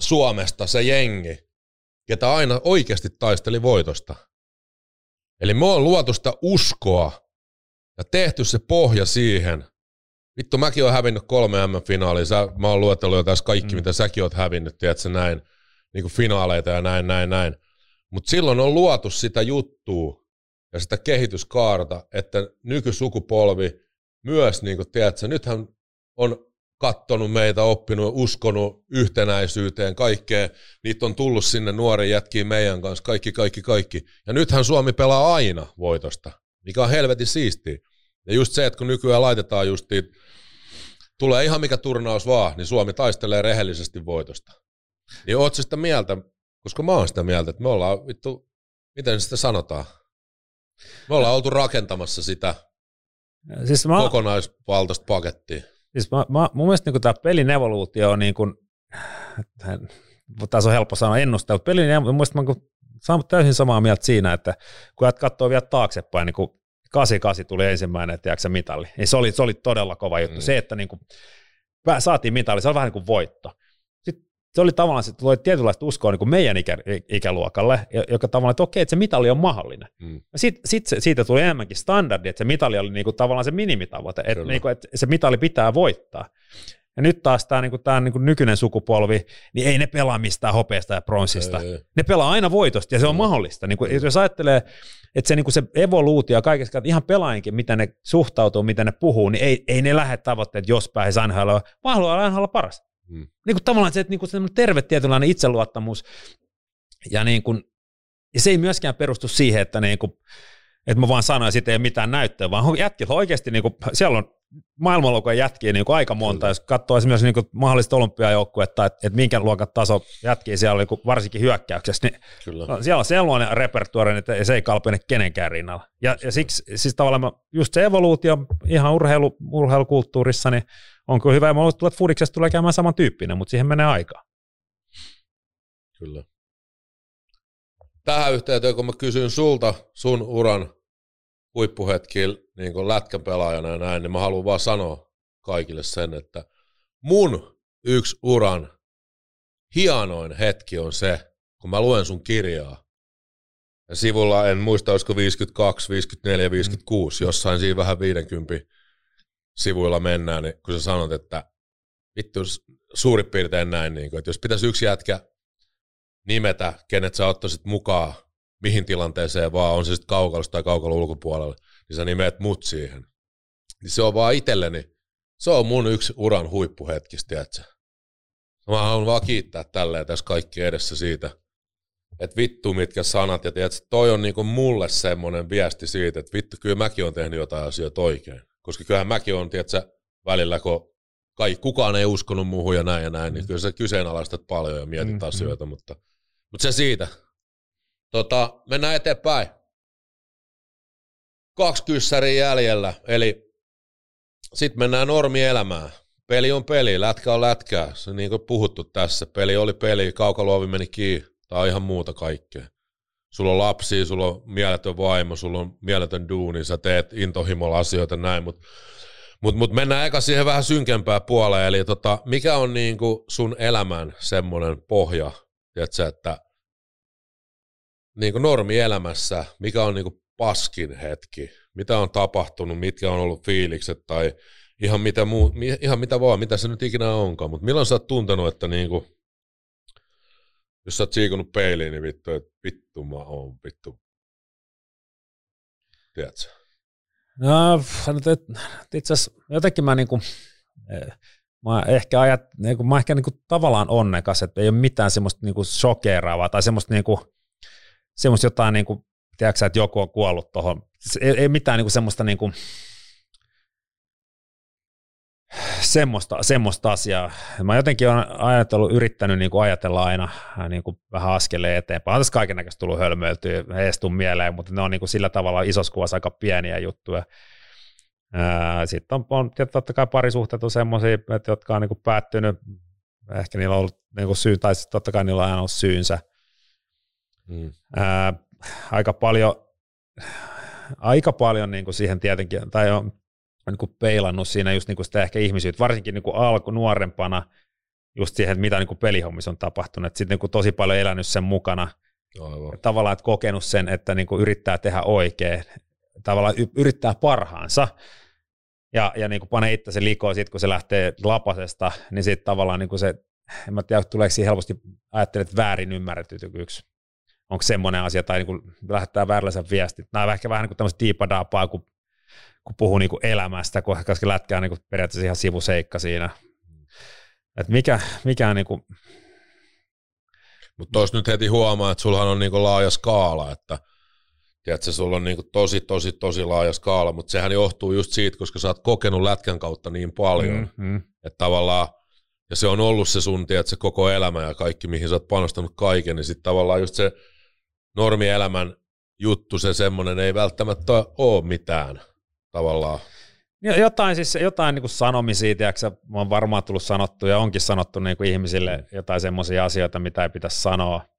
Suomesta se jengi, ketä aina oikeasti taisteli voitosta. Eli me on luotu sitä uskoa ja tehty se pohja siihen. Vittu, mäkin olen hävinnyt kolme M-finaalia. Sä, mä oon luetellut jo tässä kaikki, mm. mitä säkin oot hävinnyt, tiedätkö, näin, niin kuin finaaleita ja näin, näin, näin. Mutta silloin on luotu sitä juttua ja sitä kehityskaarta, että nykysukupolvi myös, niin kuin, tiedätkö, nythän on kattonut meitä, oppinut, uskonut yhtenäisyyteen, kaikkea. Niitä on tullut sinne nuori jätkiin meidän kanssa, kaikki, kaikki, kaikki. Ja nythän Suomi pelaa aina voitosta, mikä on helvetin siistiä. Ja just se, että kun nykyään laitetaan justiin, tulee ihan mikä turnaus vaan, niin Suomi taistelee rehellisesti voitosta. Niin oot sitä mieltä, koska mä oon sitä mieltä, että me ollaan, vittu, miten sitä sanotaan? Me ollaan oltu rakentamassa sitä siis mä... kokonaisvaltaista pakettia. Siis mä, mä, mun mielestä niin tämä pelin evoluutio on niin kuin, tässä on helppo sanoa ennustaa, mutta pelin evoluutio, mun mielestä mä olen täysin samaa mieltä siinä, että kun katsoo vielä taaksepäin, niin kuin 88 tuli ensimmäinen tiedätkö, mitali, niin se oli, se oli todella kova juttu. Mm. Se, että niin kuin, saatiin mitali, se on vähän niin kuin voitto se oli tavallaan, se tuli tietynlaista uskoa niin kuin meidän ikä, ikäluokalle, joka tavallaan, että okei, että se mitali on mahdollinen. Mm. Sitten sit se, siitä tuli enemmänkin standardi, että se mitali oli niin kuin, tavallaan se minimitavoite, että, niin kuin, että se mitali pitää voittaa. Ja nyt taas tämä, niin tämä niin nykyinen sukupolvi, niin ei ne pelaa mistään hopeasta ja pronssista. Ei, ei. Ne pelaa aina voitosta ja se on mm. mahdollista. Niin kuin, jos ajattelee, että se, niin kuin se evoluutio kaikessa, ihan pelaajinkin, miten ne suhtautuu, miten ne puhuu, niin ei, ei ne lähde tavoitteet, jos pääsisi NHL, vaan haluaa olla paras. Mm. Niin kuin tavallaan se, että niin kuin terve tietynlainen itseluottamus ja, niin kuin, ja se ei myöskään perustu siihen, että, niin kuin, että mä vaan sanoin, että siitä ei ole mitään näyttöä, vaan jätkät oikeasti, niin kuin, siellä on maailmanluokan jätkiä niin kuin aika monta, Kyllä. jos katsoo esimerkiksi niin kuin mahdollista olympiajoukkuetta, että, että minkä luokan taso jätkiä siellä oli, varsinkin hyökkäyksessä, niin Kyllä. No, siellä on sellainen repertuari, että se ei kalpene kenenkään rinnalla. Ja, ja siksi siis tavallaan just se evoluutio ihan urheilu, urheilukulttuurissa, niin onko hyvä, ja mä luulen, että Fudiksesta tulee käymään samantyyppinen, mutta siihen menee aikaa. Kyllä. Tähän yhteyteen, kun mä kysyn sulta sun uran huippuhetkillä niin lätkän pelaajana ja näin, niin mä haluan vaan sanoa kaikille sen, että mun yksi uran hienoin hetki on se, kun mä luen sun kirjaa. Ja sivulla, en muista, olisiko 52, 54, 56, jossain siinä vähän 50 sivuilla mennään, niin kun sä sanot, että vittu suurin piirtein näin, niin kuin, että jos pitäisi yksi jätkä nimetä, kenet sä ottaisit mukaan mihin tilanteeseen vaan, on se sitten kaukalossa tai kaukalon ulkopuolella, niin sä nimeät mut siihen. Niin se on vaan itselleni, se on mun yksi uran huippuhetkistä, tiedätkö? Mä haluan vaan kiittää tälleen tässä kaikki edessä siitä, että vittu mitkä sanat, ja tiedätkö, toi on niinku mulle semmoinen viesti siitä, että vittu kyllä mäkin on tehnyt jotain asioita oikein. Koska kyllähän mäkin on, tiedätkö, välillä kun kai, kukaan ei uskonut muuhun ja näin ja näin, niin mm. kyllä sä kyseenalaistat paljon ja mietit mm, asioita, mm. mutta, mutta se siitä. Tota, mennään eteenpäin. Kaksi kyssäriä jäljellä, eli sitten mennään normielämään. Peli on peli, lätkä on lätkää. Se niin kuin puhuttu tässä. Peli oli peli, kaukalovi meni kiinni. Tämä on ihan muuta kaikkea. Sulla on lapsi, sulla on mieletön vaimo, sulla on mieletön duuni, sä teet intohimolla asioita näin, mutta mut, mut mennään eka siihen vähän synkempää puoleen, eli tota, mikä on niinku sun elämän semmoinen pohja, tiedätkö, että niinku normielämässä, mikä on niinku paskin hetki, mitä on tapahtunut, mitkä on ollut fiilikset tai ihan mitä, muu, ihan mitä vaan, mitä se nyt ikinä onkaan, mutta milloin sä oot tuntenut, että niinku, jos sä oot siikunut peiliin, niin vittu, että vittu mä oon, vittu. Tiedätkö? No, itse asiassa jotenkin mä niinku, mä ehkä ajat, niinku, mä ehkä niinku tavallaan onnekas, että ei ole mitään semmoista niinku shokeraavaa tai semmoista niinku, semmoista jotain niinku, tiedätkö että joku on kuollut tuohon, ei, ei mitään niinku semmoista niinku, semmoista, semmoista asiaa. Mä jotenkin olen ajatellut, yrittänyt niin kuin ajatella aina niin kuin vähän askeleen eteenpäin. On tässä kaiken näköistä tullut hölmöiltyä, heistä mieleen, mutta ne on niin kuin sillä tavalla isossa kuvassa aika pieniä juttuja. Sitten on, on totta kai parisuhteet on semmoisia, jotka on niin päättynyt, ehkä niillä on ollut niin syy, tai totta kai niillä on aina ollut syynsä. Hmm. Ää, aika paljon, aika paljon niin kuin siihen tietenkin, tai on niin kuin peilannut siinä just niin kuin sitä ehkä ihmisyyttä, varsinkin niin kuin alku nuorempana, just siihen, että mitä niin kuin pelihommissa on tapahtunut. Sitten niin kuin tosi paljon elänyt sen mukana. Aivan. Tavallaan, että kokenut sen, että niin kuin yrittää tehdä oikein, tavallaan yrittää parhaansa. Ja, ja niin kuin panee itse se likoon sit, kun se lähtee lapasesta, niin sitten tavallaan niin kuin se, en mä tiedä, tuleeko siihen helposti ajattelet väärin ymmärretyksi. Onko semmoinen asia, tai niin kuin lähettää vääränlaisen viestin. Nämä on ehkä vähän niin kuin tämmöistä diipadaapaa, kun kun puhuu niin kuin elämästä, koska lätkää niin kuin periaatteessa ihan sivuseikka siinä. Et mikä, mikä niin kuin... Mutta tuossa nyt heti huomaa, että sullahan on niin kuin laaja skaala, että tiedätkö, sulla on niin kuin tosi, tosi, tosi laaja skaala, mutta sehän johtuu just siitä, koska sä oot kokenut lätkän kautta niin paljon, mm-hmm. että tavallaan, ja se on ollut se sun, tiedätkö, koko elämä ja kaikki, mihin sä oot panostanut kaiken, niin sitten tavallaan just se normielämän juttu, se semmoinen ei välttämättä ole mitään tavallaan. Jotain, siis, jotain niin kuin sanomisia, tiedätkö, on varmaan tullut sanottu ja onkin sanottu niin kuin ihmisille mm. jotain semmoisia asioita, mitä ei pitäisi sanoa.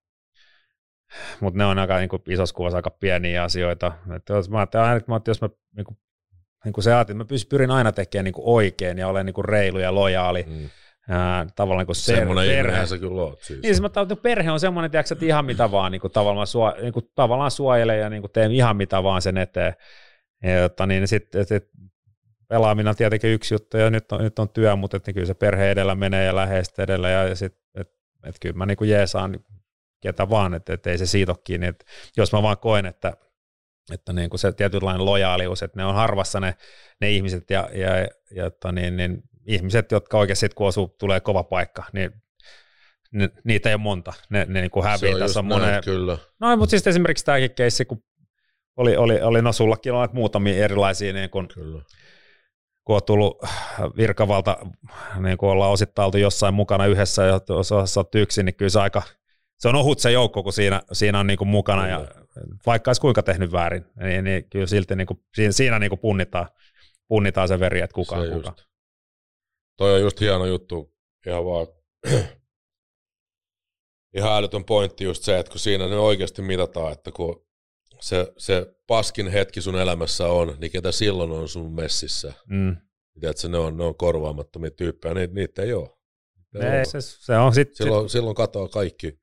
Mutta ne on aika niin kuin isossa kuvassa aika pieniä asioita. Et jos mä ajattelen, että jos mä niin kuin, niin kuin se ajattelin, että mä pyrin aina tekemään niin kuin oikein ja olen niin kuin reilu ja lojaali. Mm. Ää, tavallaan kuin se Semmoinen perhe. sä kyllä oot siis. Niin, siis mä perhe on semmoinen, tiedätkö, että ihan mitä vaan niin kuin, tavallaan, suo, niin kuin, tavallaan suojelee ja niin kuin, teen ihan mitä vaan sen eteen. Ja jotta niin sitten sit pelaaminen on tietenkin yksi juttu ja nyt on, nyt on työ, mutta että kyllä se perhe edellä menee ja läheiset edellä ja, ja sitten et, et kyllä mä niin jeesaan ketä vaan, että et ei se siitä ole kiinni. Et jos mä vaan koen, että, että niin kuin se tietynlainen lojaalius, että ne on harvassa ne, ne ihmiset ja, ja, ja että niin, niin ihmiset, jotka oikeasti kun osuu, tulee kova paikka, niin ne, niitä ei ole monta. Ne, ne niin kuin hävii. Tässä on monen... kyllä. No, mutta siis esimerkiksi tämäkin keissi, kun oli, oli, oli no sullakin on muutamia erilaisia, niin kun, Kyllä. kun on tullut virkavalta, niin kun ollaan osittain oltu jossain mukana yhdessä ja osassa olet yksin, niin kyllä se aika, se on ohut se joukko, kun siinä, siinä on niin kuin mukana ja vaikka olisi kuinka tehnyt väärin, niin, niin kyllä silti niin kuin, siinä, siinä niin kuin punnitaan, punnitaan se veri, että kuka on kuka. Toi on just hieno juttu, ihan vaan ihan älytön pointti just se, että kun siinä ne oikeasti mitataan, että kun se, se paskin hetki sun elämässä on, niin ketä silloin on sun messissä. Mm. Tiedätkö, ne on, ne on korvaamattomia tyyppejä, niitä, niitä ei ole. Niitä ei Ei, ole. se, se on sit, silloin, silloin katoaa kaikki.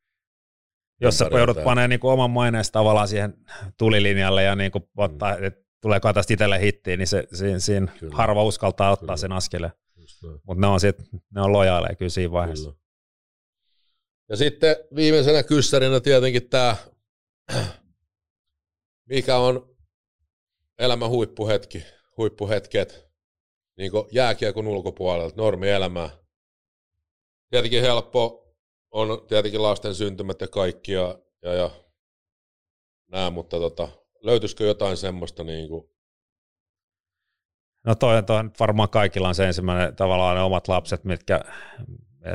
Jos sä joudut panemaan niinku oman maineesta tavallaan siihen tulilinjalle ja niinku ottaa, mm. että tuleeko tästä itselle hittiin, niin se, siinä, siinä Kyllä. harva uskaltaa ottaa Kyllä. sen askeleen. Mutta ne on, sit, ne on lojaaleja kyllä siinä vaiheessa. Kyllä. Ja sitten viimeisenä kyssärinä tietenkin tämä, mikä on elämän huippuhetki, huippuhetket, niin kuin jääkiekon ulkopuolelta, normielämää. Tietenkin helppo on tietenkin lasten syntymät ja kaikki ja, ja, ja nää, mutta tota, löytyisikö jotain semmoista niin kuin, No toi, toi nyt varmaan kaikilla on se ensimmäinen tavallaan ne omat lapset, mitkä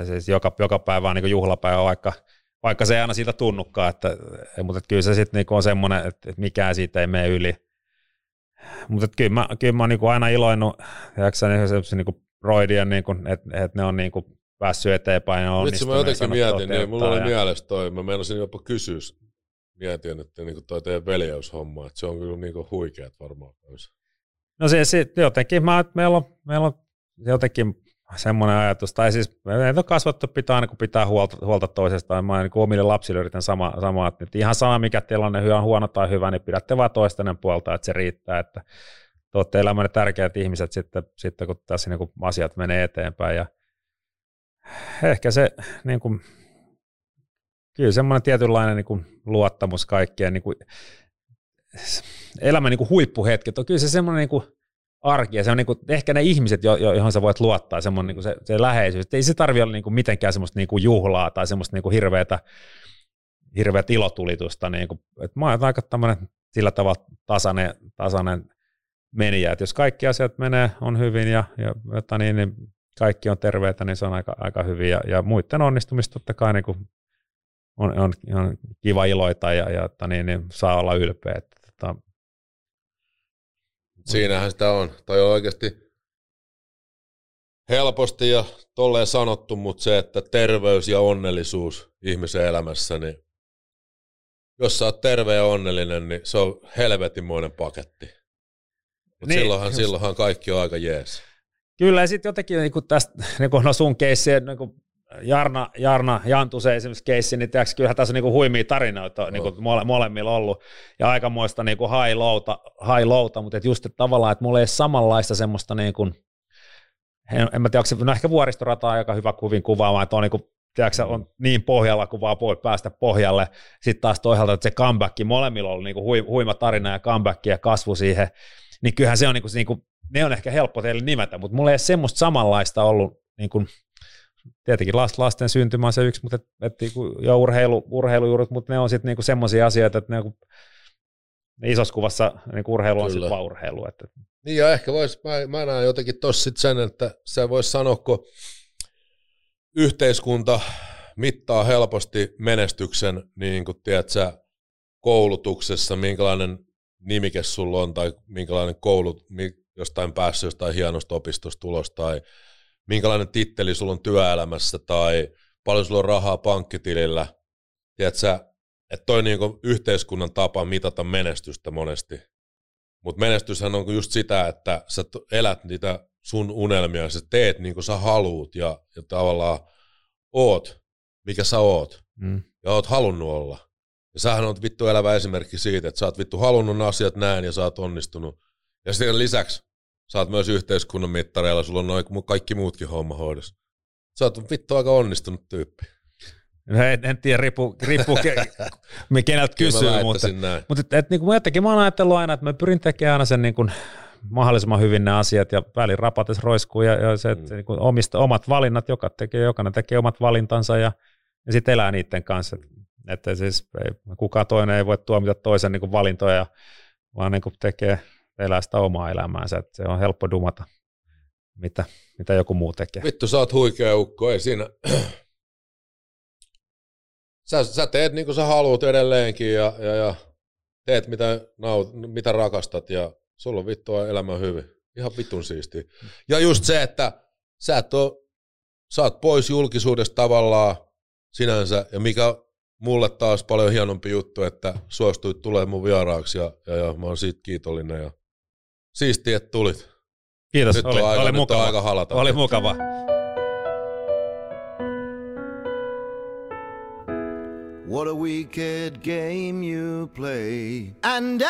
siis joka, joka päivä on niin juhlapäivä, vaikka, vaikka se ei aina siitä tunnukaan, että, mutta että kyllä se sitten niin on semmoinen, että, että mikään siitä ei mene yli. Mutta kyllä mä, kyllä mä oon niin aina iloinnut, tiedätkö niin se niin roidien, niin kuin, että, että ne on niin kuin päässyt eteenpäin ja Vitsi onnistunut. mä jotenkin mietin, niin mulla oli ja, mielessä toi, mä meinasin jopa kysyä, mietin, että niin toi teidän veljeyshomma, että se on kyllä niin huikeat varmaan kanssa. No se jotenkin, mä, meillä, on, meillä on jotenkin semmoinen ajatus, tai siis meitä on kasvattu pitää aina kun pitää huolta, huolta toisestaan. Mä niin omille lapsille yritän sama, sama että nyt ihan sama mikä tilanne hyvä on huono tai hyvä, niin pidätte vaan toistenen puolta, että se riittää, että te olette elämänne tärkeät ihmiset sitten, sitten kun tässä niin kuin asiat menee eteenpäin. Ja ehkä se niin kuin, kyllä semmoinen tietynlainen niin kuin luottamus kaikkeen niin kuin, elämän niin kuin huippuhetket on kyllä se semmoinen niin kuin arki ja se on niin kuin, ehkä ne ihmiset, jo, jo, johon sä voit luottaa, semmoinen niin kuin se, se läheisyys. Ei se tarvi olla niin kuin mitenkään semmoista niin kuin juhlaa tai semmoista niin kuin hirveätä, hirveät ilotulitusta. Niin kuin, että mä oon aika tämmöinen sillä tavalla tasainen, tasainen menijä, että jos kaikki asiat menee, on hyvin ja, ja jotta niin, niin kaikki on terveitä, niin se on aika, aika hyvin. Ja, ja muiden onnistumista totta kai niin kuin on, on, on, kiva iloita ja, ja että niin, niin saa olla ylpeä. Että, että, Siinähän sitä on. Tai on oikeasti helposti ja tolleen sanottu, mutta se, että terveys ja onnellisuus ihmisen elämässä, niin jos sä oot terve ja onnellinen, niin se on helvetimoinen paketti. Mutta Niin, silloinhan, just. silloinhan kaikki on aika jees. Kyllä, ja sitten jotenkin niin kuin tästä, niin kuin no sun keissi, niin kuin Jarna, Jarna Jantusen esimerkiksi keissi, niin tiiäks, kyllähän tässä on niin kuin huimia tarinoita niin kuin mole, molemmilla ollut, ja aikamoista niin kuin high lowta, high lowta mutta et just että tavallaan, että mulla ei ole samanlaista semmoista, niin kuin, en, en mä tiedä, onko se, no ehkä vuoristorata on aika hyvä kuvin kuvaamaan, että on niin kuin, tiedätkö, on niin pohjalla, kun vaan voi päästä pohjalle. Sitten taas toisaalta, että se comeback, molemmilla on ollut niin kuin hui, huima tarina ja comeback ja kasvu siihen, niin kyllähän se on, niin kuin, niin kuin, ne on ehkä helppo teille nimetä, mutta mulla ei ole semmoista samanlaista ollut, niin kuin, tietenkin lasten syntymä on se yksi, mutta et, et, niinku, ja urheilu, urheilujuuret, mutta ne on sitten niinku semmoisia asioita, että ne, on- ne isossa kuvassa niinku urheilu on sitten vaan urheilu. Että, Niin ja ehkä vois, mä, mä näen jotenkin tossa sit sen, että se voisi sanoa, kun yhteiskunta mittaa helposti menestyksen, niin kuin tiedät sä, koulutuksessa, minkälainen nimike sulla on, tai minkälainen koulut, jostain päässyt jostain hienosta opistosta tulos, tai minkälainen titteli sulla on työelämässä, tai paljon sulla on rahaa pankkitilillä. Tiedät sä, että toi niin yhteiskunnan tapa mitata menestystä monesti. Mutta menestyshän on just sitä, että sä elät niitä sun unelmia, sä teet niin kuin sä haluut ja, ja tavallaan oot, mikä sä oot. mm. Ja oot halunnut olla. Ja sähän on vittu elävä esimerkki siitä, että sä oot vittu halunnut asiat näin ja sä oot onnistunut. Ja sitten lisäksi sä oot myös yhteiskunnan mittareilla, sulla on noin kaikki muutkin homma hoidossa. Sä oot vittu aika onnistunut tyyppi. en, en tiedä, riippuu, riippuu ke, keneltä kysyy, mutta, näin. mutta et, et, niin kuin jotenkin mä oon ajatellut aina, että mä pyrin tekemään aina sen niin kuin, mahdollisimman hyvin ne asiat ja välin rapates roiskuu ja, ja se, että Mm. niin kuin omista, omat valinnat, joka tekee, jokainen tekee omat valintansa ja, ja sitten elää niiden kanssa. Että siis ei, kukaan toinen ei voi tuomita toisen niin kuin valintoja, vaan niin kuin tekee, elää sitä omaa elämäänsä. Että se on helppo dumata, mitä, mitä joku muu tekee. Vittu, sä oot huikea ukko, ei siinä. Sä, sä teet niin kuin sä haluat edelleenkin ja, ja, ja teet mitä, naut, mitä rakastat ja sulla on vittua elämä hyvin. Ihan vitun siistiä. Ja just se, että sä et oo, sä oot pois julkisuudesta tavallaan sinänsä ja mikä mulle taas paljon hienompi juttu, että suostuit tulemaan mun vieraaksi ja, ja, ja mä oon siitä kiitollinen ja siistiä, että tulit. Kiitos, Nyt on oli, aika- oli nyt on mukava. aika halata. Oli mukava. What a wicked game you play. And I